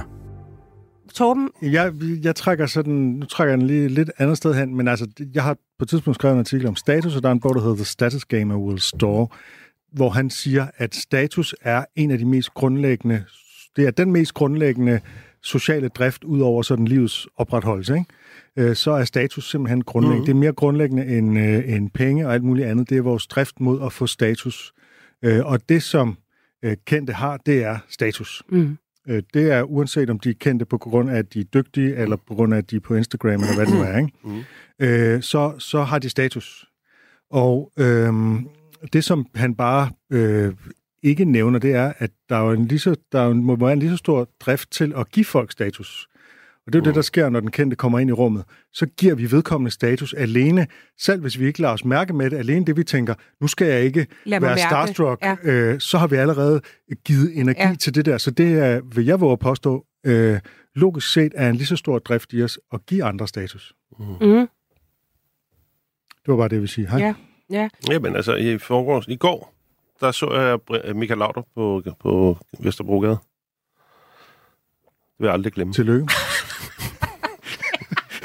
Torben, Jeg, jeg trækker sådan, nu trækker jeg den lige lidt andet sted hen, men altså, jeg har på et tidspunkt skrevet en artikel om status, og der er en bog, der hedder The Status Gamer Will Store, hvor han siger, at status er en af de mest grundlæggende, det er den mest grundlæggende sociale drift, ud over sådan livets opretholdelse, ikke? Øh, så er status simpelthen grundlæggende. Mm. Det er mere grundlæggende end, øh, end penge og alt muligt andet. Det er vores drift mod at få status. Øh, og det, som øh, kendte har, det er status. Mm. Øh, det er uanset om de er kendte på grund af, at de er dygtige, eller på grund af, at de er på Instagram, eller hvad det nu er, ikke? Mm. Øh, så, så har de status. Og øh, det, som han bare øh, ikke nævner, det er, at der, er jo en lige så, der er jo en, må være en lige så stor drift til at give folk status. Og det er jo det, der sker, når den kendte kommer ind i rummet. Så giver vi vedkommende status alene, selv hvis vi ikke lader os mærke med det, alene det, vi tænker, nu skal jeg ikke være mærke. starstruck, Ja. øh, så har vi allerede givet energi Ja. til det der. Så det er, vil jeg våge at påstå, øh, logisk set er en lige så stor drift i os at give andre status. Mm. Det var bare det, jeg vil sige. Hej. Ja. Ja. Jamen altså, i, forgårs, i går, der så jeg Michael Laudrup på, på Vesterbrogade. Det vil jeg aldrig glemme. Tillykke.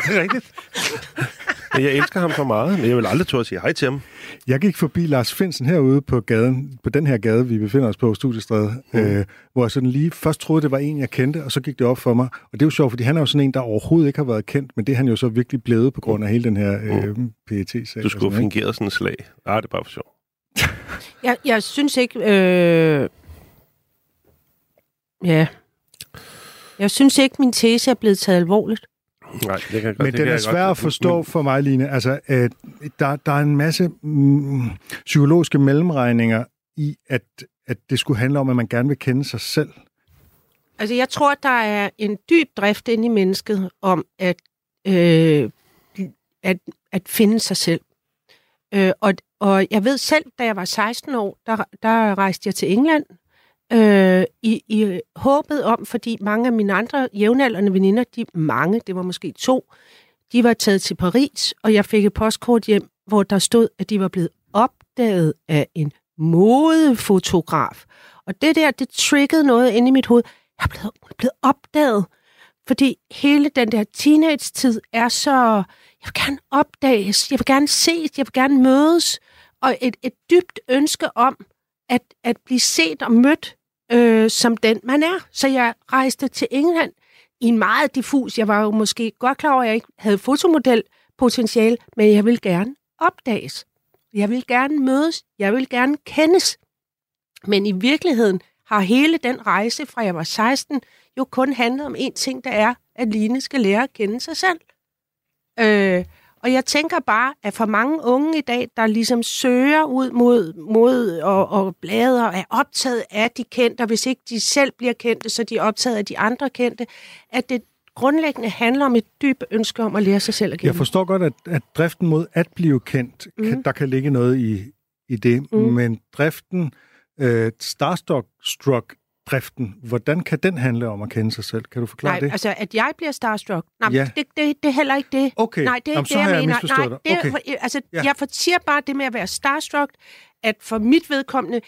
Det er rigtigt. Jeg elsker ham for meget, men jeg vil aldrig turde at sige hej til ham. Jeg gik forbi Lars Finsen herude på gaden, på den her gade, vi befinder os på, Studiestræde, mm. øh, hvor jeg sådan lige først troede, det var en, jeg kendte, og så gik det op for mig. Og det er jo sjovt, fordi han er jo sådan en, der overhovedet ikke har været kendt, men det er han jo så virkelig blevet på grund af hele den her øh, PET-sag. Du skulle have fingeret sådan en slag. Ah, det er bare for sjov. Jeg, jeg synes ikke... Øh... Ja. Jeg synes ikke, min tese er blevet taget alvorligt. Nej, det kan godt. Men det den kan er svær godt. at forstå for mig, Line. Altså, øh, der, der er en masse mm, psykologiske mellemregninger i, at, at det skulle handle om, at man gerne vil kende sig selv. Altså, jeg tror, der er en dyb drift inde i mennesket om at, øh, at, at finde sig selv. Øh, og, og jeg ved selv, da jeg var 16 år, der, der rejste jeg til England øh, i, i håbet om, fordi mange af mine andre jævnaldrende veninder, de mange, det var måske to, de var taget til Paris, og jeg fik et postkort hjem, hvor der stod, at de var blevet opdaget af en modefotograf. Og det der, det triggede noget inde i mit hoved. Jeg er blevet, jeg blevet opdaget, fordi hele den der teenage-tid er så... Jeg vil gerne opdages, jeg vil gerne ses, jeg vil gerne mødes, og et, et dybt ønske om at, at blive set og mødt øh, som den, man er. Så jeg rejste til England i en meget diffus... Jeg var jo måske godt klar over, at jeg ikke havde fotomodel potentiale, men jeg vil gerne opdages. Jeg vil gerne mødes, jeg vil gerne kendes. Men i virkeligheden har hele den rejse fra jeg var 16 jo kun handlet om én ting, der er, at Line skal lære at kende sig selv. Øh, og jeg tænker bare, at for mange unge i dag, der ligesom søger ud mod, mod og, og blader, er optaget af de kendte, og hvis ikke de selv bliver kendte, så er de optaget af de andre kendte, at det grundlæggende handler om et dybt ønske om at lære sig selv at kende. Jeg forstår godt, at, at driften mod at blive kendt, mm. kan, der kan ligge noget i, i det, Mhm. mm. men driften Øh, Starstruck driften, hvordan kan den handle om at kende sig selv? Kan du forklare Nej, det? altså, at jeg bliver starstruck. Nej, Ja. det, det, det er heller ikke det. Okay, Nej, det er Jamen, ikke det, jeg jeg mener. Nej, det, Okay. er- altså, Ja. jeg fortiger bare det med at være starstruck, at for mit vedkommende,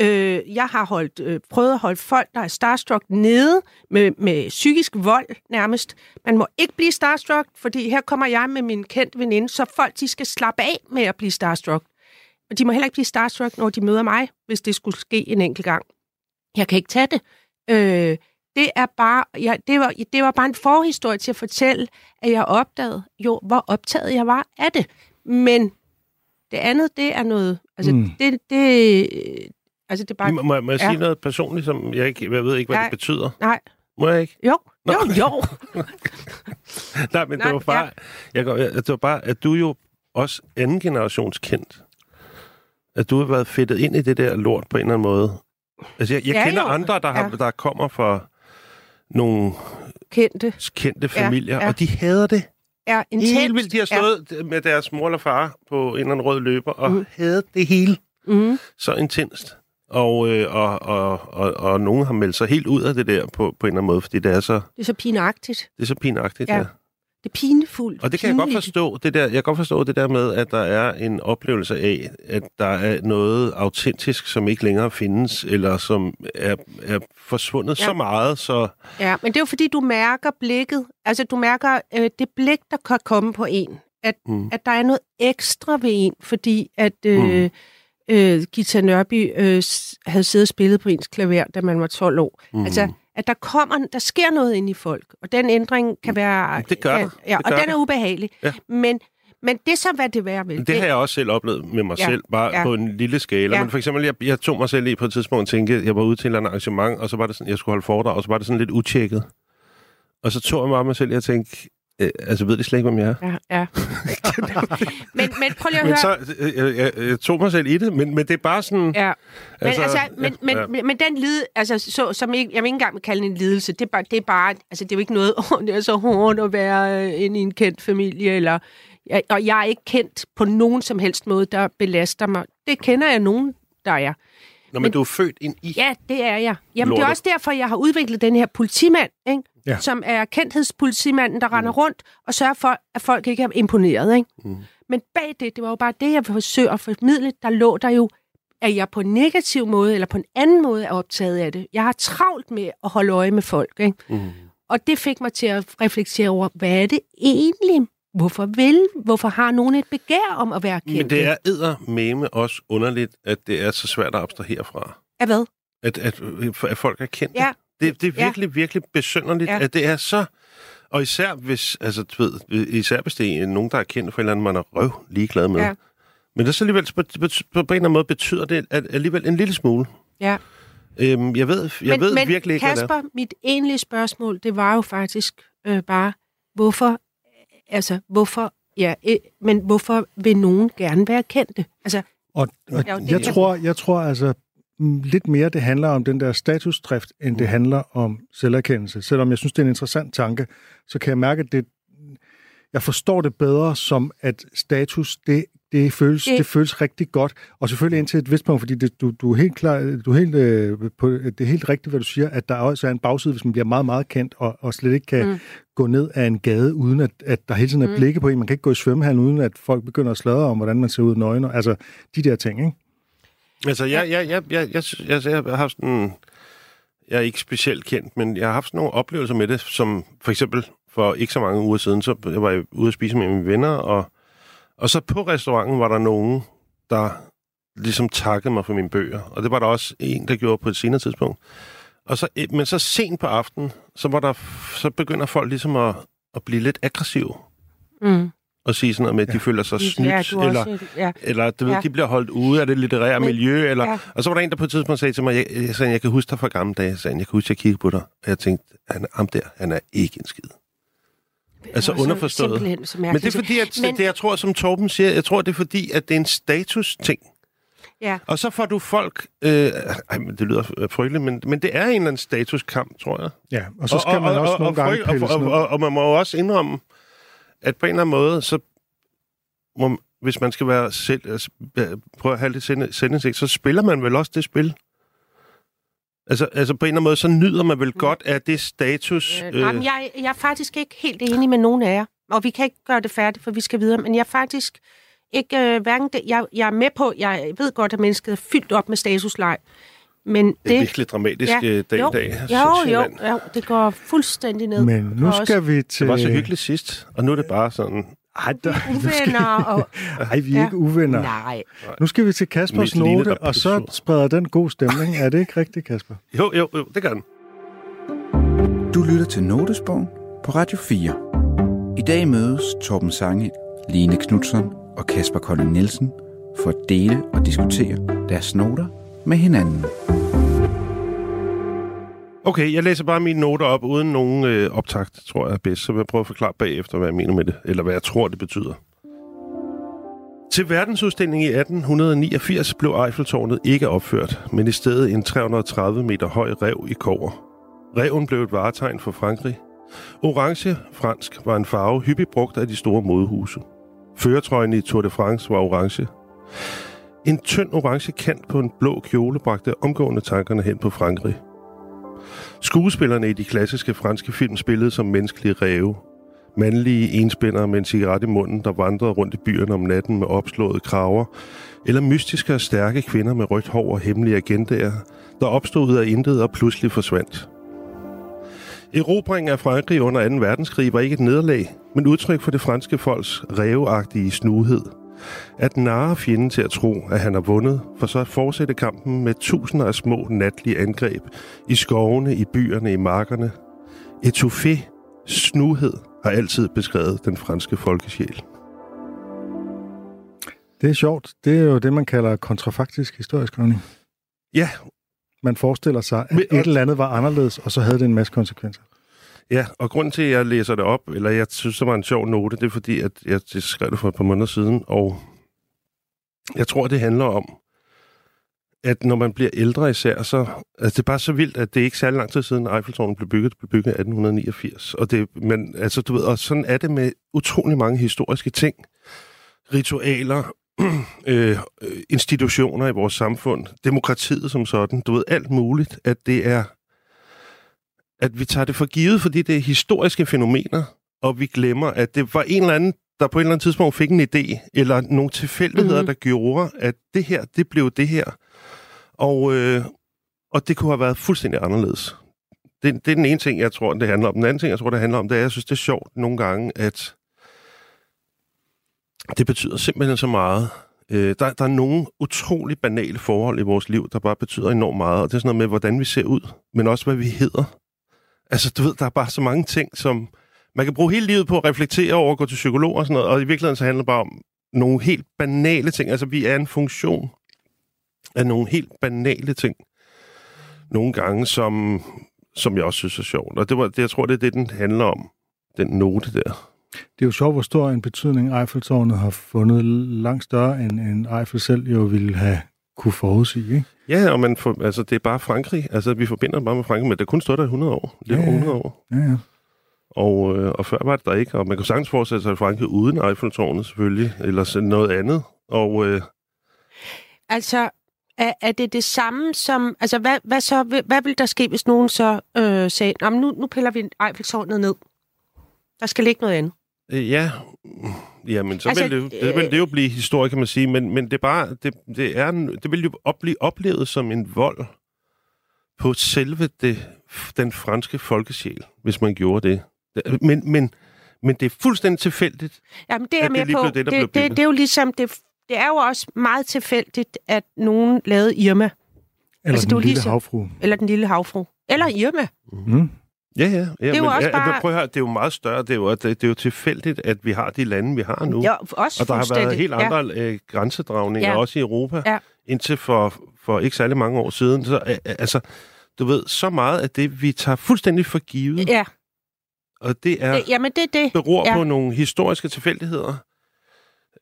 øh, jeg har holdt, øh, prøvet at holde folk, der er starstruck nede med, med psykisk vold nærmest. Man må ikke blive starstruck, fordi her kommer jeg med min kendte veninde, så folk de skal slappe af med at blive starstruck. Og de må heller ikke blive starstruck, når de møder mig, hvis det skulle ske en enkelt gang. Jeg kan ikke tage det. Øh, det er bare, ja, det, var, det var bare en forhistorie til at fortælle, at jeg opdagede jo, hvor optaget jeg var af det. Men det andet, det er noget, altså Mm. det, det, altså det er bare, Må, må, jeg Ja. sige noget personligt, som jeg ikke jeg ved ikke, hvad Nej. det betyder? nej, Må jeg ikke? jo, Nå. jo, jo. Nej, men Nej, det var bare, jeg, går- jeg, det var bare, at du jo også anden generations kendt. At du har været fedtet ind i det der lort på en eller anden måde. Altså, jeg, jeg Ja, kender jo. andre, der, har, Ja. der kommer fra nogle Kendte kendte familier, ja. og de hader det. er intens. Helt vildt. De har stået ja. med deres mor eller far på en eller anden rød løber, og mm. Hadet det hele Mm. så intenst. Og, øh, og, og, og, og nogen har meldt sig helt ud af det der på, på en eller anden måde, fordi det er så, Det er så pinagtigt. det er så pinagtigt. Ja. Ja. Det er pinefuldt. Og det kan jeg godt pinligt. forstå, det der, jeg kan godt forstå det der med, at der er en oplevelse af, at der er noget autentisk, som ikke længere findes, eller som er, er forsvundet ja. Så meget, så Ja, men det er jo fordi, du mærker blikket. Altså, du mærker øh, det blik, der kan komme på en. At, Mm. at der er noget ekstra ved en, fordi at øh, Mm. øh, Gita Nørby øh, havde siddet og spillet på ens klaver, da man var 12 år. Mm. Altså, at der kommer, der sker noget ind i folk, og den ændring kan være... Det gør der. Ja, Det og gør den er ubehagelig. Ja. Men, men det er så, hvad det værd vil. det har jeg også selv oplevet med mig ja. Selv, bare ja. På en lille skala. Ja. Men for eksempel, jeg, jeg tog mig selv i på et tidspunkt og tænkte, jeg var ude til et arrangement, og så var det sådan, jeg skulle holde foredrag, og så var det sådan lidt utjekket. Og så tog jeg mig mig selv, og jeg tænkte, øh, altså ved de slet ikke, hvem jeg er? Ja, ja. men, men prøv lige at Men høre... så, øh, jeg, jeg, jeg tog mig selv i det, men, men det er bare sådan... Ja. Men, Altså, altså, men, ja, men, ja. men, men den lid, altså, så, som ikke, jeg vil ikke engang kalde det en lidelse, det er bare, det er bare altså, det er jo ikke noget, det er så hårdt at være øh, inde i en kendt familie, eller, jeg, og jeg er ikke kendt på nogen som helst måde, der belaster mig. Det kender jeg nogen, der er. Når men, men- du er født ind i... Ja, det er jeg. Jamen, det er også derfor, jeg har udviklet den her politimand, ikke? Ja. som er kendthedspolitimanden, der render rundt og sørger for, at folk ikke er imponeret. Ikke? Mm. Men bag det, det var jo bare det, jeg forsøger at formidle, der lå der jo, at jeg på en negativ måde, eller på en anden måde er optaget af det. Jeg har travlt med at holde øje med folk. Ikke? Mm. Og det fik mig til at reflektere over, hvad er det egentlig? Hvorfor vil? Hvorfor har nogen et begær om at være kendt? Men det er eddermame også underligt, at det er så svært at abstrahere fra. Af hvad? At, at, at folk er kendt. Ja. Det, det er Ja. virkelig, virkelig besynderligt, ja. At det er så... Og især hvis, altså, du ved, især hvis det er nogen, der er kendt for en eller anden, man er røv ligeglad med. Ja. Men det er så alligevel, på, på, på en eller anden måde betyder det at alligevel en lille smule. Ja. Øhm, jeg ved, jeg men, ved men virkelig ikke, hvad det er. Kasper, mit egentlige spørgsmål, det var jo faktisk øh, bare, hvorfor, altså, hvorfor, ja, øh, men hvorfor vil nogen gerne være kendte? Altså, Og, og jeg, tror, jeg tror altså lidt mere, det handler om den der statusdrift, end det handler om selverkendelse. Selvom jeg synes, det er en interessant tanke, så kan jeg mærke, at det, jeg forstår det bedre som, at status, det, det, føles, det... Det- føles rigtig godt. Og selvfølgelig indtil et vist punkt, fordi det, du, du er helt klar, du er helt, øh, på, det er helt rigtigt, hvad du siger, at der også er en bagside, hvis man bliver meget, meget kendt, og, og slet ikke kan mm. Mm. gå ned ad en gade, uden at, at der hele tiden er Mm. blikke på en. Man kan ikke gå i svømmehallen, uden at folk begynder at sladre om, hvordan man ser ud nøgen. Altså, de der ting, ikke? Altså, jeg, jeg, jeg, jeg, jeg, jeg, jeg har haft sådan... Jeg er ikke specielt kendt, men jeg har haft sådan nogle oplevelser med det, som for eksempel for ikke så mange uger siden, så jeg var jeg ude at spise med mine venner, og, og så på restauranten var der nogen, der ligesom takkede mig for mine bøger. Og det var der også en, der gjorde på et senere tidspunkt. Og så, men så sent på aftenen, så, var der, så begynder folk ligesom at, at blive lidt aggressive mm, og sige sådan noget med, at de føler sig snydt, ja, er eller, også, ja, eller du ved, Ja. de bliver holdt ude af det litterære Men- miljø, eller, ja. og så var der en, der på et tidspunkt sagde til mig, jeg, jeg, sagde, jeg kan huske dig fra gamle dage, sagde han, jeg kan huske, at jeg kiggede på dig, og jeg tænkte, han, ham der, han er ikke en skid. Altså er underforstået. Men det er fordi, at Men- det, jeg tror, som Torben siger, jeg tror, det er fordi, at det er en status-ting. Ja. Og så får du folk... Øh, ej, men det lyder frygteligt, men, men det er en eller anden statuskamp, tror jeg. Ja, og så skal man også nogle gange frygt- pille og, sådan og, noget. og, og man må jo også indrømme, at på en eller anden måde, så må, hvis man skal være selv, altså, øh, prøve at have lidt selvindsigt, så spiller man vel også det spil. Altså, altså på en eller anden måde, så nyder man vel godt af det status... Øh, nej, men jeg, jeg er faktisk ikke helt enig med nogen af jer. Og vi kan ikke gøre det færdigt, for vi skal videre. Men jeg er faktisk ikke øh, hverken det, jeg, jeg er med på, jeg ved godt, at mennesket er fyldt op med statusleg. Men det, det er virkelig dramatisk Ja, ja, dag jo, i dag. jo, jo, Sjælland. jo, det går fuldstændig ned. Men nu skal vi til... Det var så hyggeligt sidst, og nu er det bare sådan... Ej, der. Uvenner og... Ej, vi er Ja. ikke uvenner. Nej. Nu skal vi til Kaspers lille note, og og så spreder den god stemning. Er det ikke rigtigt, Kasper? Jo, jo, jo, det gør den. Du lytter til Notesbogen på Radio 4. I dag mødes Torben Sange, Line Knudsen og Kasper Kolding Nielsen for at dele og diskutere deres noter med hinanden. Okay, jeg læser bare mine noter op uden nogen øh, optakt, tror jeg er bedst. Så vil jeg prøve at forklare bagefter, hvad jeg mener med det, eller hvad jeg tror, det betyder. Til verdensudstillingen i 1889 blev Eiffeltårnet ikke opført, men i stedet en 330 meter høj rev i kover. Reven blev et varetegn for Frankrig. Orange, fransk, var en farve hyppigt brugt af de store modehuse. Føretrøjen i Tour de France var orange. En tynd orange kant på en blå kjole bragte omgående tankerne hen på Frankrig. Skuespillerne i de klassiske franske film spillede som menneskelige ræve. Mandlige enspændere med en cigaret i munden, der vandrede rundt i byerne om natten med opslåede kraver, eller mystiske og stærke kvinder med rødt hår og hemmelige agendaer, der opstod ud af intet og pludselig forsvandt. Erobringen af Frankrig under 2. verdenskrig var ikke et nederlag, men udtryk for det franske folks ræveagtige snuhed. At narre fjenden til at tro, at han har vundet, for så at fortsætte kampen med tusinder af små natlige angreb i skovene, i byerne, i markerne. Etouffé, snuhed, har altid beskrevet den franske folkesjæl. Det er sjovt. Det er jo det, man kalder kontrafaktisk historieskrivning. Ja, Man forestiller sig, at Men- et eller andet var anderledes, og så havde det en masse konsekvenser. Ja, og grund til, at jeg læser det op, eller jeg synes, det var en sjov note, det er fordi, at jeg det skrev det for et par måneder siden, og jeg tror, det handler om, at når man bliver ældre især, så altså det er bare så vildt, at det er ikke særlig lang tid siden Eiffeltårnet blev bygget. Det blev bygget i 1889. Og, det, men, altså, du ved, og sådan er det med utrolig mange historiske ting. Ritualer, øh, øh, institutioner i vores samfund, demokratiet som sådan, du ved, alt muligt, at det er at vi tager det for givet, fordi det er historiske fænomener, og vi glemmer, at det var en eller anden, der på et eller andet tidspunkt fik en idé, eller nogle tilfældigheder, Mhm. mm-hmm. der gjorde, at det her, det blev det her. Og, øh, og det kunne have været fuldstændig anderledes. Det, det er den ene ting, jeg tror, det handler om. Den anden ting, jeg tror, det handler om, det er, at jeg synes, det er sjovt nogle gange, at det betyder simpelthen så meget. Øh, der, der er nogle utrolig banale forhold i vores liv, der bare betyder enormt meget. Og det er sådan noget med, hvordan vi ser ud, men også, hvad vi hedder. Altså, du ved, der er bare så mange ting, som man kan bruge hele livet på at reflektere over, gå til psykolog og sådan noget, og i virkeligheden så handler det bare om nogle helt banale ting. Altså, vi er en funktion af nogle helt banale ting. Nogle gange, som, som jeg også synes er sjovt. Og det, var, det, jeg tror, det er det, den handler om. Den note der. Det er jo sjovt, hvor stor en betydning Eiffeltårnet har fundet langt større, end, end Eiffel selv jo ville have kunne forudsige. Ikke? Ja, og man får, altså, det er bare Frankrig. Altså, vi forbinder bare med Frankrig, men det kun stået der i 100 år. Det er Ja, ja, ja. 100 år. Ja, ja. Og, øh, og før var det der ikke, og man kan sagtens forestille sig Frankrig uden Eiffeltårnet selvfølgelig, eller sådan noget andet. Og øh, Altså, er, er det det samme som... Altså, hvad, hvad, så, hvad, hvad vil der ske, hvis nogen så øh, sagde, "Nå, men nu, nu piller vi Eiffeltårnet ned? Der skal ligge noget andet. Øh, ja, jamen så Altså, vil det, jo, det vil det jo blive historie, kan man sige, men, men det er bare, det, det, er, en- det vil jo op, blive oplevet som en vold på selve det, den franske folkesjæl, hvis man gjorde det. Det- Men, men, men det er fuldstændig tilfældigt. Jamen, det er At jeg det lige på. blev det, der blev det, det, det er jo ligesom... Det, det er jo også meget tilfældigt, at nogen lavede Irma, Eller Altså, det den lille ligesom- havfru. eller den lille havfru. Eller Irma. Mm. Ja, ja. ja er jo men, også ja, bare- Prøv at høre, det er jo meget større. Det er jo, det, det er jo tilfældigt, at vi har de lande, vi har nu. Ja, også Og der har været helt andre ja. øh, grænsedragninger, Ja. også i Europa, Ja. indtil for, for ikke særlig mange år siden. Så, øh, øh, altså, du ved, så meget af det, vi tager fuldstændig for givet, Ja, og det er det, jamen det er det. beror ja. på nogle historiske tilfældigheder,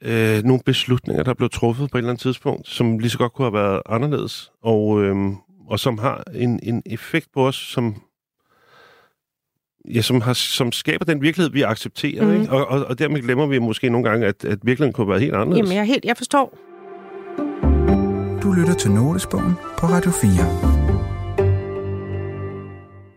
øh, nogle beslutninger, der blev truffet på et eller andet tidspunkt, som lige så godt kunne have været anderledes, og, øh, og som har en, en effekt på os, som ja, som, har, som skaber den virkelighed, vi accepterer. Mhm. Mm. Ikke? Og, og, og dermed glemmer vi måske nogle gange, at, at virkeligheden kunne været helt anderledes. Jamen, jeg, er helt, jeg forstår. Du lytter til Notesbogen på Radio 4.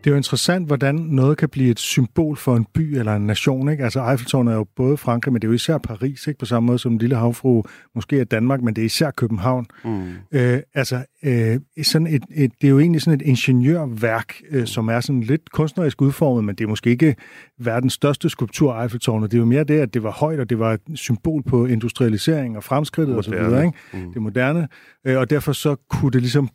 Det er jo interessant, hvordan noget kan blive et symbol for en by eller en nation. Ikke? Altså Eiffeltårnet er jo både Frankrig, men det er jo især Paris, ikke? på samme måde som en lille havfru måske er Danmark, men det er især København. Mm. Øh, altså, øh, sådan et, et, det er jo egentlig sådan et ingeniørværk, øh, som er sådan lidt kunstnerisk udformet, men det er måske ikke verdens største skulptur, Eiffeltårnet. Det er jo mere det, at det var højt, og det var et symbol på industrialisering og fremskridtet osv. Ikke? Mm. Det moderne. Øh, og derfor så kunne det ligesom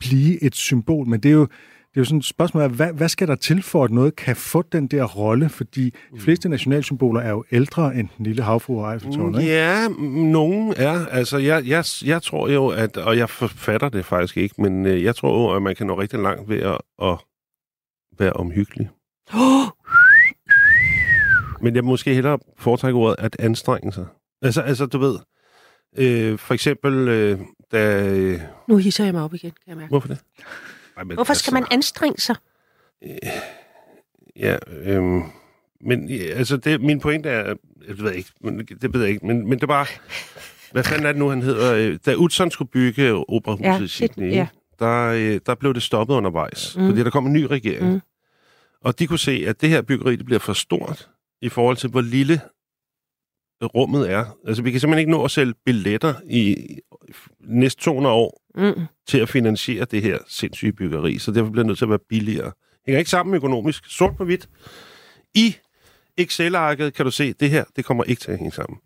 blive et symbol, men det er jo det er jo sådan et spørgsmål af, hvad, hvad skal der til for, at noget kan få den der rolle? Fordi de mm. fleste nationalsymboler er jo ældre end den lille havfru og Eiffeltårnet, ikke? Ja, nogen er. Altså, jeg, jeg, jeg tror jo, at, og jeg forfatter det faktisk ikke, men øh, jeg tror jo, at man kan nå rigtig langt ved at, at være omhyggelig. men jeg måske hellere foretrække ordet at anstrenge sig. Altså, altså du ved, øh, for eksempel, øh, da... Øh, nu hisser jeg mig op igen, kan jeg mærke. Hvorfor det? Ej, men, Hvorfor skal altså, man anstrenge sig? Øh, ja, øhm, men altså, det, min pointe er, jeg ved ikke, men, det ved jeg ikke, men, men det er bare, hvad fanden er det nu, han hedder? Øh, da Utzon skulle bygge operahuset ja, i Sydney, ja. der, øh, der blev det stoppet undervejs, mm. fordi der kom en ny regering. Mm. Og de kunne se, at det her byggeri det bliver for stort i forhold til, hvor lille rummet er. Altså, vi kan simpelthen ikke nå at sælge billetter i næste 200 år mm. til at finansiere det her sindssyge byggeri, så derfor bliver det nødt til at være billigere. Hænger ikke sammen økonomisk. Sort på hvidt. I Excel-arket kan du se, at det her, det kommer ikke til at hænge sammen.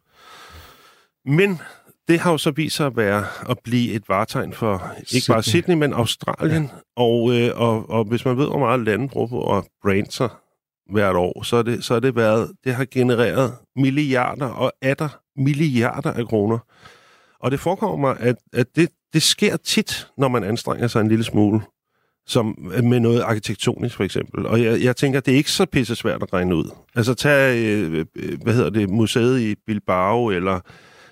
Men det har jo så vist sig at være at blive et varetegn for ikke Sydney. bare Sydney, men Australien. Ja. Og, øh, og, og hvis man ved, hvor meget landet bruger på at brande sig hvert år, så er det, så er det været, det har genereret milliarder og atter milliarder af kroner. Og det forekommer mig, at, at det, det sker tit, når man anstrenger sig en lille smule, som med noget arkitektonisk for eksempel. Og jeg, jeg tænker, det er ikke så pisse svært at regne ud. Altså tag, øh, øh, hvad hedder det, museet i Bilbao, eller...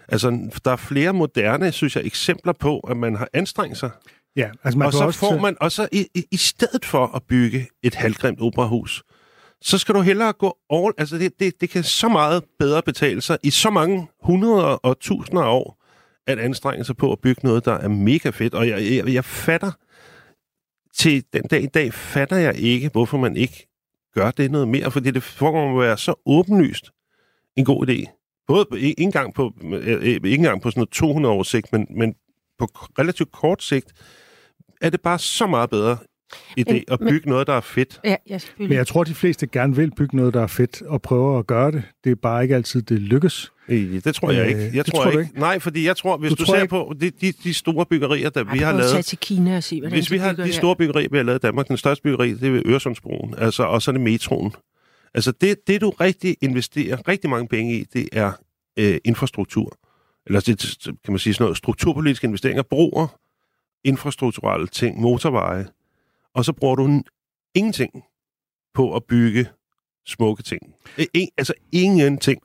Altså, der er flere moderne, synes jeg, eksempler på, at man har anstrengt sig. Ja, altså man og så også får man, og så i, i, i stedet for at bygge et halvgrimt operahus, så skal du hellere gå all... Altså, det, det, det kan så meget bedre betale sig i så mange hundreder og tusinder af år, at anstrenge sig på at bygge noget, der er mega fedt. Og jeg, jeg, jeg fatter... Til den dag i dag fatter jeg ikke, hvorfor man ikke gør det noget mere, fordi det foregår at være så åbenlyst en god idé. Både på, ikke engang på, øh, ikke engang på sådan noget 200 års sigt, men, men på relativt kort sigt, er det bare så meget bedre idé men, at bygge men, noget, der er fedt. Ja, ja, men jeg tror, de fleste gerne vil bygge noget, der er fedt, og prøve at gøre det. Det er bare ikke altid, det lykkes. Det tror jeg ikke. Jeg det tror, tror ikke. ikke. Nej, fordi jeg tror, hvis du, du ser ikke... på de, de, de store byggerier, der Ej, vi har lavet... til Kina og se, hvordan Hvis vi har de store byggerier, vi har lavet i Danmark, den største byggeri, det er Øresundsbroen, altså, og så er det metroen. Altså det, det, du rigtig investerer rigtig mange penge i, det er øh, infrastruktur. Eller det, kan man sige sådan noget, strukturpolitiske investeringer, broer, infrastrukturelle ting, motorveje, og så bruger du ingenting på at bygge smukke ting. En, altså ingenting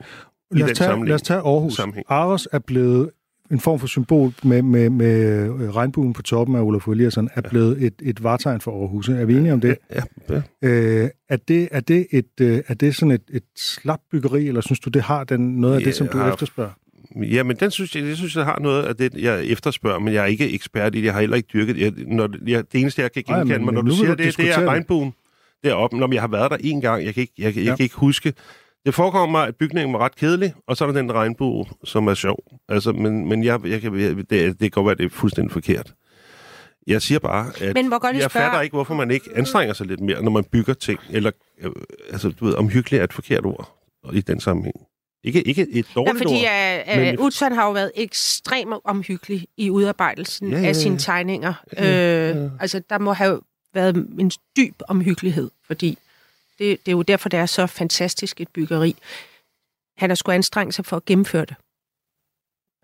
i lad den tage, Lad os tage Aarhus. Sammenhæng. Aarhus er blevet en form for symbol med, med, med regnbuen på toppen af Olaf Eliasson, er blevet et, et vartegn for Aarhus. Er vi enige om det? Ja. ja. Øh, er, det er, det et, øh, er det sådan et, et slap byggeri, eller synes du, det har den, noget af ja, det, som du har, efterspørger? Ja, men den synes jeg, jeg synes, jeg har noget af det, jeg efterspørger, men jeg er ikke ekspert i det. Jeg har heller ikke dyrket jeg, når, jeg, det eneste, jeg kan genkende mig, når du siger det, det er regnbuen deroppe. Når jeg har været der en gang, jeg kan ikke, jeg, jeg, ja. kan ikke huske. Det forekommer mig, at bygningen var ret kedelig, og så er der den regnbue, som er sjov. Altså, men, men jeg, jeg kan, det, det kan godt være, at det er fuldstændig forkert. Jeg siger bare, at men hvor jeg spørge... fatter ikke, hvorfor man ikke anstrenger sig lidt mere, når man bygger ting. Eller, øh, altså, du ved, omhyggeligt er et forkert ord i den sammenhæng. Ikke, ikke et dårligt ja, fordi ord. Uh, uh, Utzon har jo været ekstremt omhyggelig i udarbejdelsen ja, ja, ja. af sine tegninger. Ja, ja. Øh, altså, der må have været en dyb omhyggelighed, fordi det, det er jo derfor, det er så fantastisk et byggeri. Han har skulle anstrenge sig for at gennemføre det.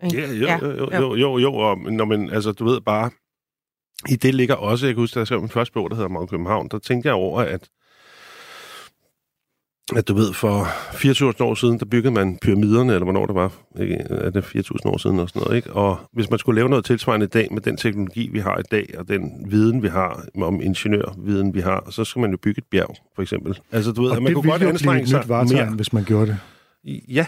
Ja, jo, ja, jo, jo, jo, jo, og, når man, altså, du ved bare, i det ligger også, jeg kan huske, da jeg skrev min første bog, der hedder Mange København, der tænkte jeg over, at at du ved, for 4.000 år siden, der byggede man pyramiderne, eller hvornår det var, ikke? er det 4.000 år siden og sådan noget, ikke? Og hvis man skulle lave noget tilsvarende i dag med den teknologi, vi har i dag, og den viden, vi har om ingeniørviden, vi har, så skal man jo bygge et bjerg, for eksempel. Altså, du ved, og at man kunne godt anstrenge sig mere. hvis man gjorde det. Ja,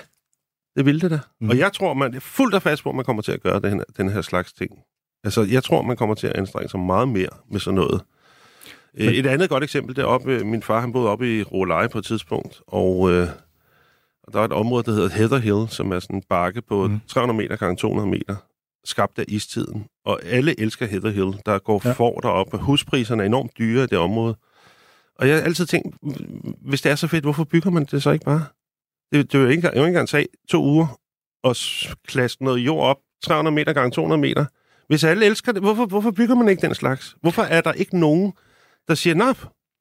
det ville det da. Mm. Og jeg tror, man er fuldt og fast på, at man kommer til at gøre den her, den her slags ting. Altså, jeg tror, man kommer til at anstrenge sig meget mere med sådan noget. Men... Et andet godt eksempel, det er oppe, min far han boede oppe i Råleje på et tidspunkt, og, øh, der er et område, der hedder Heather Hill, som er sådan en bakke på mm. 300 meter gange 200 meter, skabt af istiden. Og alle elsker Heather Hill. Der går ja. for deroppe. Huspriserne er enormt dyre i det område. Og jeg har altid tænkt, hvis det er så fedt, hvorfor bygger man det så ikke bare? Det, det er jo ikke, ikke engang tage to uger og klaske noget jord op 300 meter gange 200 meter. Hvis alle elsker det, hvorfor, hvorfor bygger man ikke den slags? Hvorfor er der ikke nogen, der siger, nej,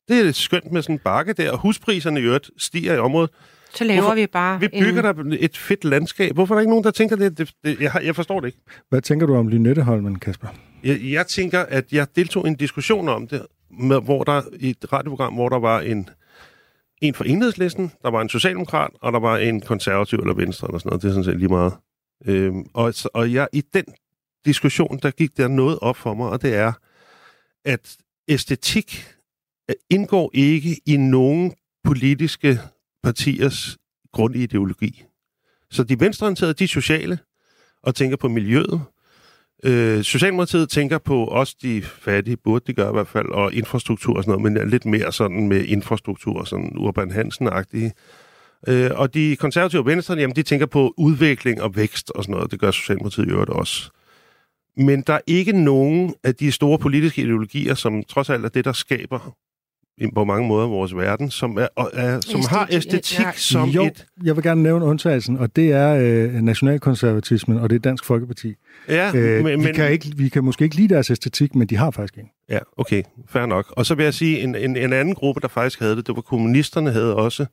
det er skønt med sådan en bakke der, og huspriserne i øvrigt stiger i området. Så laver Hvorfor? vi bare... Vi bygger en... der et fedt landskab. Hvorfor er der ikke nogen, der tænker det? det, det jeg, jeg forstår det ikke. Hvad tænker du om Lynetteholmen, Kasper? Jeg, jeg tænker, at jeg deltog i en diskussion om det, med, hvor der i et radioprogram, hvor der var en, en for enhedslisten, der var en socialdemokrat, og der var en konservativ eller venstre, eller sådan noget. Det er sådan set lige meget. Øhm, og, og jeg, i den diskussion, der gik der noget op for mig, og det er, at æstetik øh, indgår ikke i nogen politiske partiers grundideologi. Så de venstreorienterede, de er sociale og tænker på miljøet. Øh, Socialdemokratiet tænker på os, de fattige, burde de gøre i hvert fald, og infrastruktur og sådan noget, men er lidt mere sådan med infrastruktur, sådan Urban Hansen-agtige. Øh, og de konservative og venstre, jamen, de tænker på udvikling og vækst og sådan noget. Det gør Socialdemokratiet i øvrigt også. Men der er ikke nogen af de store politiske ideologier, som trods alt er det, der skaber på mange måder vores verden, som, er, er, som æstetik, har æstetik ja. som jo, et... jeg vil gerne nævne undtagelsen, og det er øh, nationalkonservatismen, og det er Dansk Folkeparti. Ja, øh, men, vi, kan ikke, vi kan måske ikke lide deres æstetik, men de har faktisk en. Ja, okay, fair nok. Og så vil jeg sige, en, en, en anden gruppe, der faktisk havde det, det var kommunisterne havde også.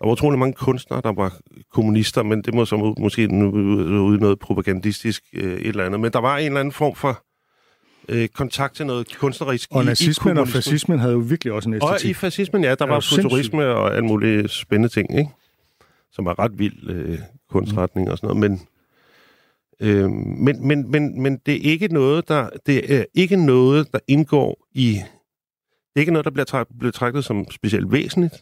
Der var utrolig mange kunstnere, der var kommunister, men det må så måske ude noget propagandistisk øh, et eller andet. Men der var en eller anden form for øh, kontakt til noget kunstnerisk Og nazismen og fascismen havde jo virkelig også en æstetik. Og i fascismen, ja, der var, var futurisme og alle mulige spændende ting, ikke? Som var ret vild øh, kunstretning mm. og sådan noget. Men, øh, men, men, men, men det er ikke noget, der det er ikke noget, der indgår i det er ikke noget, der bliver, træ, bliver trækket som specielt væsentligt.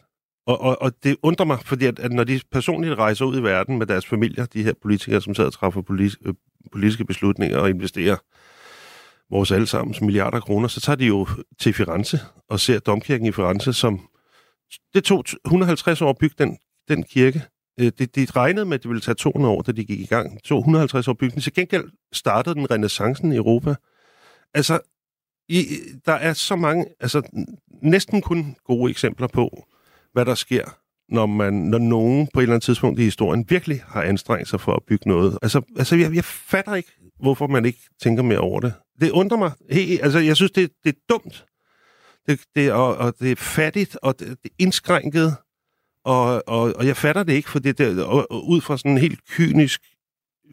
Og, og, og det undrer mig, fordi at, at når de personligt rejser ud i verden med deres familier, de her politikere, som sidder og træffer polis, øh, politiske beslutninger og investerer vores allesammens milliarder kroner, så tager de jo til Firenze og ser domkirken i Firenze, som... Det tog 150 år at bygge den, den kirke. Øh, det, det, de regnede med, at det ville tage 200 år, da de gik i gang. Det tog 150 år at bygge den. Til gengæld startede den renaissancen i Europa. Altså, i, der er så mange, altså næsten kun gode eksempler på, hvad der sker, når, man, når nogen på et eller andet tidspunkt i historien virkelig har anstrengt sig for at bygge noget. Altså, altså jeg, jeg fatter ikke, hvorfor man ikke tænker mere over det. Det undrer mig. Hey, altså, jeg synes, det, det er dumt. Det, det, og, og det er fattigt, og det, det er indskrænket. Og, og, og jeg fatter det ikke, for det, det, og, og ud fra sådan en helt kynisk,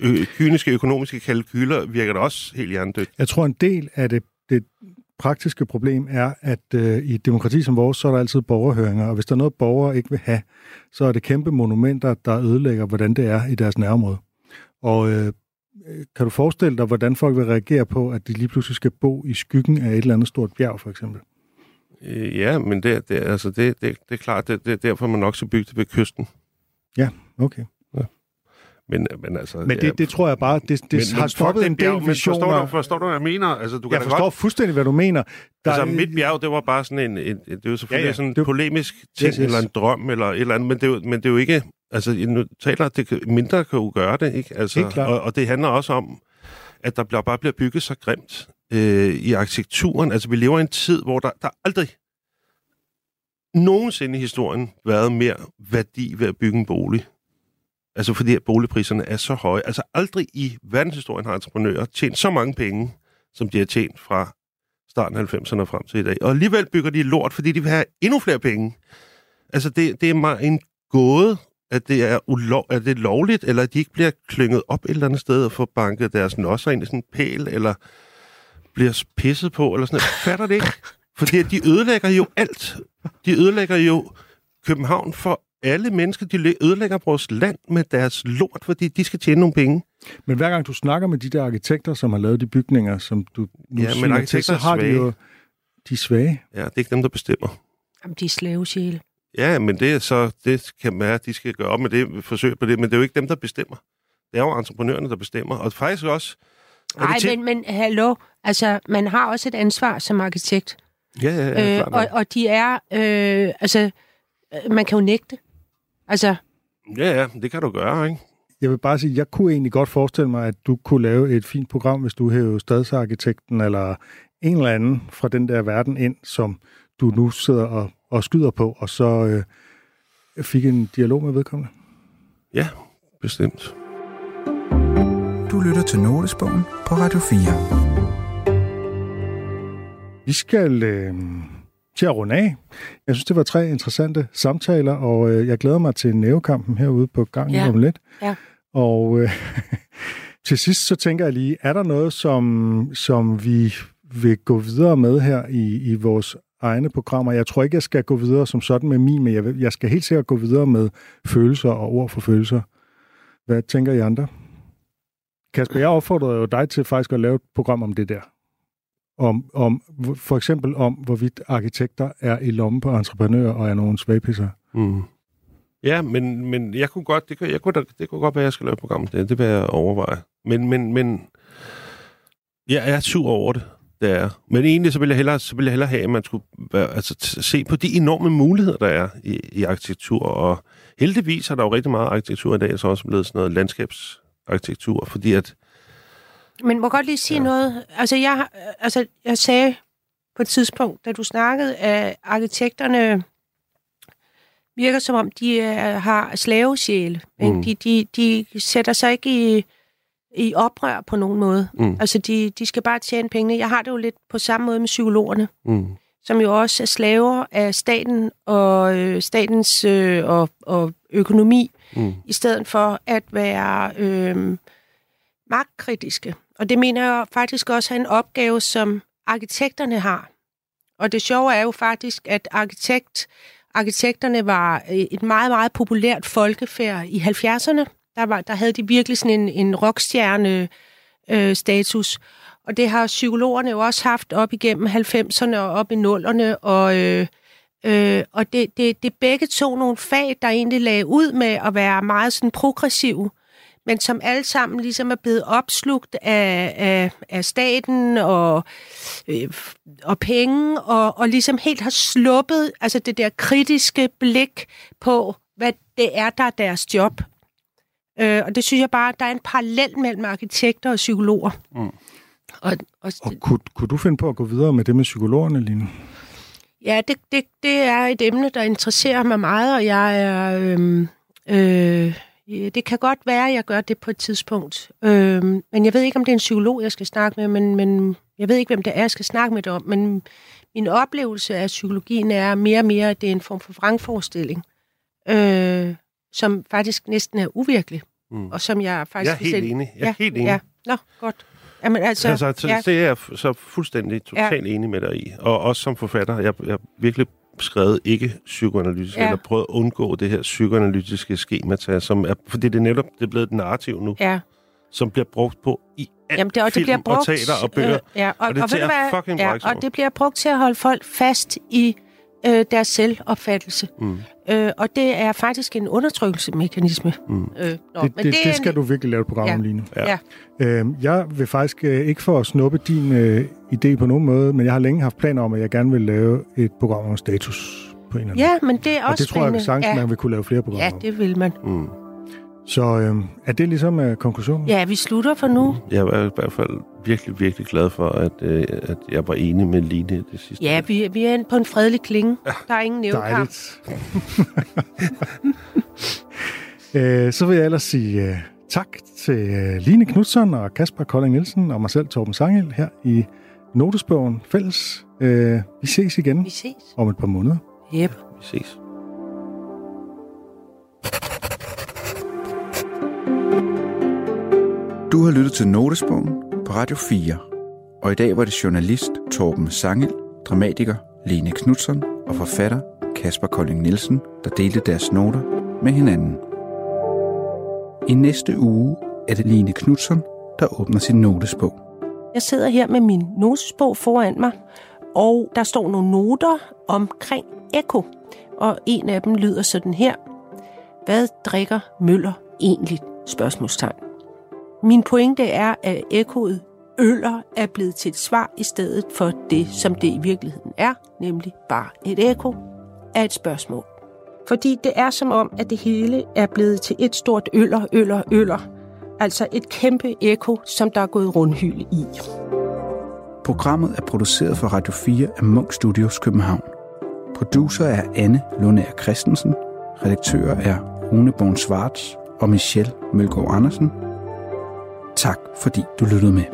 ø, kyniske økonomiske kalkyler virker det også helt hjernedødt. Jeg tror, en del af det, det praktiske problem er, at øh, i et demokrati som vores, så er der altid borgerhøringer, og hvis der er noget, borgere ikke vil have, så er det kæmpe monumenter, der ødelægger, hvordan det er i deres nærområde. Og øh, kan du forestille dig, hvordan folk vil reagere på, at de lige pludselig skal bo i skyggen af et eller andet stort bjerg, for eksempel? Øh, ja, men det, det, altså det, det, det er klart, det, det er derfor, man nok skal bygge det ved kysten. Ja, okay. Men, men altså... Men det, ja, det tror jeg bare, det, det men, har stoppet en del bjerg, visioner. Forstår du, forstår du, hvad jeg mener? Altså, du kan jeg forstår godt... fuldstændig, hvad du mener. Der altså, mit bjerg, det var bare sådan en... en det er jo selvfølgelig ja, ja. sådan en det... polemisk ting, yes, yes. eller en drøm, eller et eller andet, men det er jo, men det er jo ikke... Altså, nu taler det mindre kan jo gøre det, ikke? Altså, og, og det handler også om, at der bliver, bare bliver bygget så grimt øh, i arkitekturen. Altså, vi lever i en tid, hvor der, der aldrig nogensinde i historien været mere værdi ved at bygge en bolig. Altså, fordi at boligpriserne er så høje. Altså, aldrig i verdenshistorien har entreprenører tjent så mange penge, som de har tjent fra starten af 90'erne frem til i dag. Og alligevel bygger de lort, fordi de vil have endnu flere penge. Altså, det, det er meget en gåde, at det er, ulov, at det er lovligt, eller at de ikke bliver klynget op et eller andet sted og får banket deres nosser ind i sådan en pæl, eller bliver pisset på, eller sådan noget. Jeg fatter det ikke. Fordi de ødelægger jo alt. De ødelægger jo København for alle mennesker. De ødelægger vores land med deres lort, fordi de skal tjene nogle penge. Men hver gang du snakker med de der arkitekter, som har lavet de bygninger, som du nu ja, men arkitekter til, så har de jo... De er svage. Ja, det er ikke dem, der bestemmer. Jamen, de er slavesjæle. Ja, men det er så, det kan være, at de skal gøre op med det, forsøg på det, men det er jo ikke dem, der bestemmer. Det er jo entreprenørerne, der bestemmer. Og faktisk også... Nej, men, men hallo, altså, man har også et ansvar som arkitekt. Ja, ja, ja, øh, og, og de er, øh, altså, øh, man kan jo nægte. Altså, Ja, ja, det kan du gøre, ikke? Jeg vil bare sige, jeg kunne egentlig godt forestille mig, at du kunne lave et fint program, hvis du hævde stadsarkitekten eller en eller anden fra den der verden ind, som du nu sidder og, og skyder på, og så øh, fik en dialog med vedkommende. Ja, bestemt. Du lytter til Notesbogen på Radio 4. Vi skal øh, til at runde af. Jeg synes, det var tre interessante samtaler, og øh, jeg glæder mig til nævekampen herude på gangen Ja. om lidt. Ja. Og øh, til sidst så tænker jeg lige, er der noget, som, som vi vil gå videre med her i, i vores egne programmer? Jeg tror ikke, jeg skal gå videre som sådan med min, men jeg, jeg skal helt sikkert gå videre med følelser og ord for følelser. Hvad tænker I andre? Kasper, jeg opfordrede jo dig til faktisk at lave et program om det der. Om, om, for eksempel om, hvorvidt arkitekter er i lommen på entreprenører og er nogle svagpisser. Mm. Ja, men, men jeg kunne godt, det, kunne, jeg kunne, da- det kunne godt være, at jeg skal lave et program det. Det vil jeg overveje. Men, men, men jeg er sur over det. Det er. Men egentlig så vil jeg hellere, så vil jeg hellere have, at man skulle være, altså, t- se på de enorme muligheder, der er i, i arkitektur. Og heldigvis er der jo rigtig meget arkitektur i dag, så også blevet sådan noget landskabsarkitektur, fordi at men må godt lige sige ja. noget? Altså jeg, altså, jeg sagde på et tidspunkt, da du snakkede, at arkitekterne virker som om, de er, har slavesjæle. Mm. Mm. De, de, de sætter sig ikke i, i oprør på nogen måde. Mm. Altså, de, de skal bare tjene pengene. Jeg har det jo lidt på samme måde med psykologerne, mm, som jo også er slaver af staten og øh, statens øh, og, og økonomi, mm, i stedet for at være øh, magtkritiske. Og det mener jeg faktisk også er en opgave, som arkitekterne har. Og det sjove er jo faktisk, at arkitekt, arkitekterne var øh, et meget, meget populært folkefærd i 70'erne. Der, var, der havde de virkelig sådan en, en rockstjerne øh, status. Og det har psykologerne jo også haft op igennem 90'erne og op i 0'erne. Og, øh, øh, og det, det, det er begge to nogle fag, der egentlig lagde ud med at være meget sådan progressive men som alle sammen ligesom er blevet opslugt af, af, af staten og, øh, og penge, og, og ligesom helt har sluppet altså det der kritiske blik på, hvad det er, der er deres job. Øh, og det synes jeg bare, der er en parallel mellem arkitekter og psykologer. Mm. Og, og, Og kunne, kunne du finde på at gå videre med det med psykologerne, Line? Ja, det, det, det er et emne, der interesserer mig meget, og jeg er... Øhm, øh, ja, det kan godt være, at jeg gør det på et tidspunkt. Øhm, men jeg ved ikke, om det er en psykolog, jeg skal snakke med, men, men jeg ved ikke, hvem det er, jeg skal snakke med det om. Men min oplevelse af psykologien er mere og mere, at det er en form for vrangforestilling, øh, som faktisk næsten er uvirkelig, mm. og som jeg Jeg faktisk... er helt selv- enig. Jeg er helt enig. Ja, nå, godt. Jamen, altså, Altså, så, ja. det er jeg så fuldstændig totalt ja. enig med dig i. Og også som forfatter, jeg jeg virkelig skrevet ikke psykoanalytisk, ja. Eller prøvet at undgå det her psykoanalytiske skemata, som er, fordi det er netop det er blevet et narrativ nu, ja. som bliver brugt på i alt Jamen, det, og det film bliver brugt, og teater og bøger. Øh, ja, og, og det og, du hvad? fucking ja, og det bliver brugt til at holde folk fast i øh, deres selvopfattelse. Mm. Øh, og det er faktisk en undertrykkelsesmekanisme. Mm. Øh, nå, Det, men det, det er skal en- du virkelig lave et program Ja. om, Line. Ja. Ja. Øhm, jeg vil faktisk øh, ikke for at snuppe din øh, idé på nogen måde, men jeg har længe haft planer om, at jeg gerne vil lave et program om status på en eller anden ja, men det er Og også det tror jeg sagtens, ja. man vil kunne lave flere programmer ja, det vil man. Mm. Så øh, er det ligesom øh, konklusionen? Ja, vi slutter for nu. Jeg er i hvert fald virkelig, virkelig glad for, at, øh, at jeg var enig med Line det sidste. Ja, vi, vi er på en fredelig klinge. Der er ingen nævnkamp. Dejligt. øh, så vil jeg ellers sige øh, tak til øh, Line Knudsen og Kasper Kolding Nielsen og mig selv, Torben Sangel, her i Notesbogen Fælles. Øh, vi ses igen Vi ses. om et par måneder. Yep. Vi ses. Du har lyttet til Notesbogen på Radio 4. Og i dag var det journalist Torben Sangel, dramatiker Lene Knudsen og forfatter Kasper Kolding Nielsen, der delte deres noter med hinanden. I næste uge er det Line Knudsen, der åbner sin notesbog. Jeg sidder her med min notesbog foran mig, og der står nogle noter omkring Eko. Og en af dem lyder sådan her. Hvad drikker Møller egentlig? Spørgsmålstegn. Min pointe er, at ekkoet øller er blevet til et svar i stedet for det, som det i virkeligheden er, nemlig bare et ekko af et spørgsmål. Fordi det er som om, at det hele er blevet til et stort øller, øller, øller. Altså et kæmpe ekko, som der er gået rundhyld i. Programmet er produceret for Radio 4 af Munk Studios København. Producer er Anne Lundær Christensen. Redaktører er Rune Born Svarts og Michelle Mølgaard Andersen. Tak fordi du lyttede med.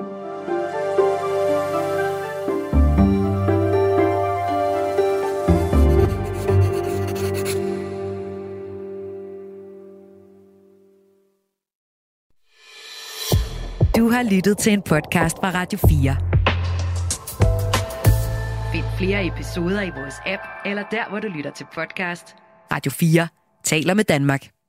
Du har lyttet til en podcast fra Radio 4. Find flere episoder i vores app, eller der, hvor du lytter til podcast. Radio 4 taler med Danmark.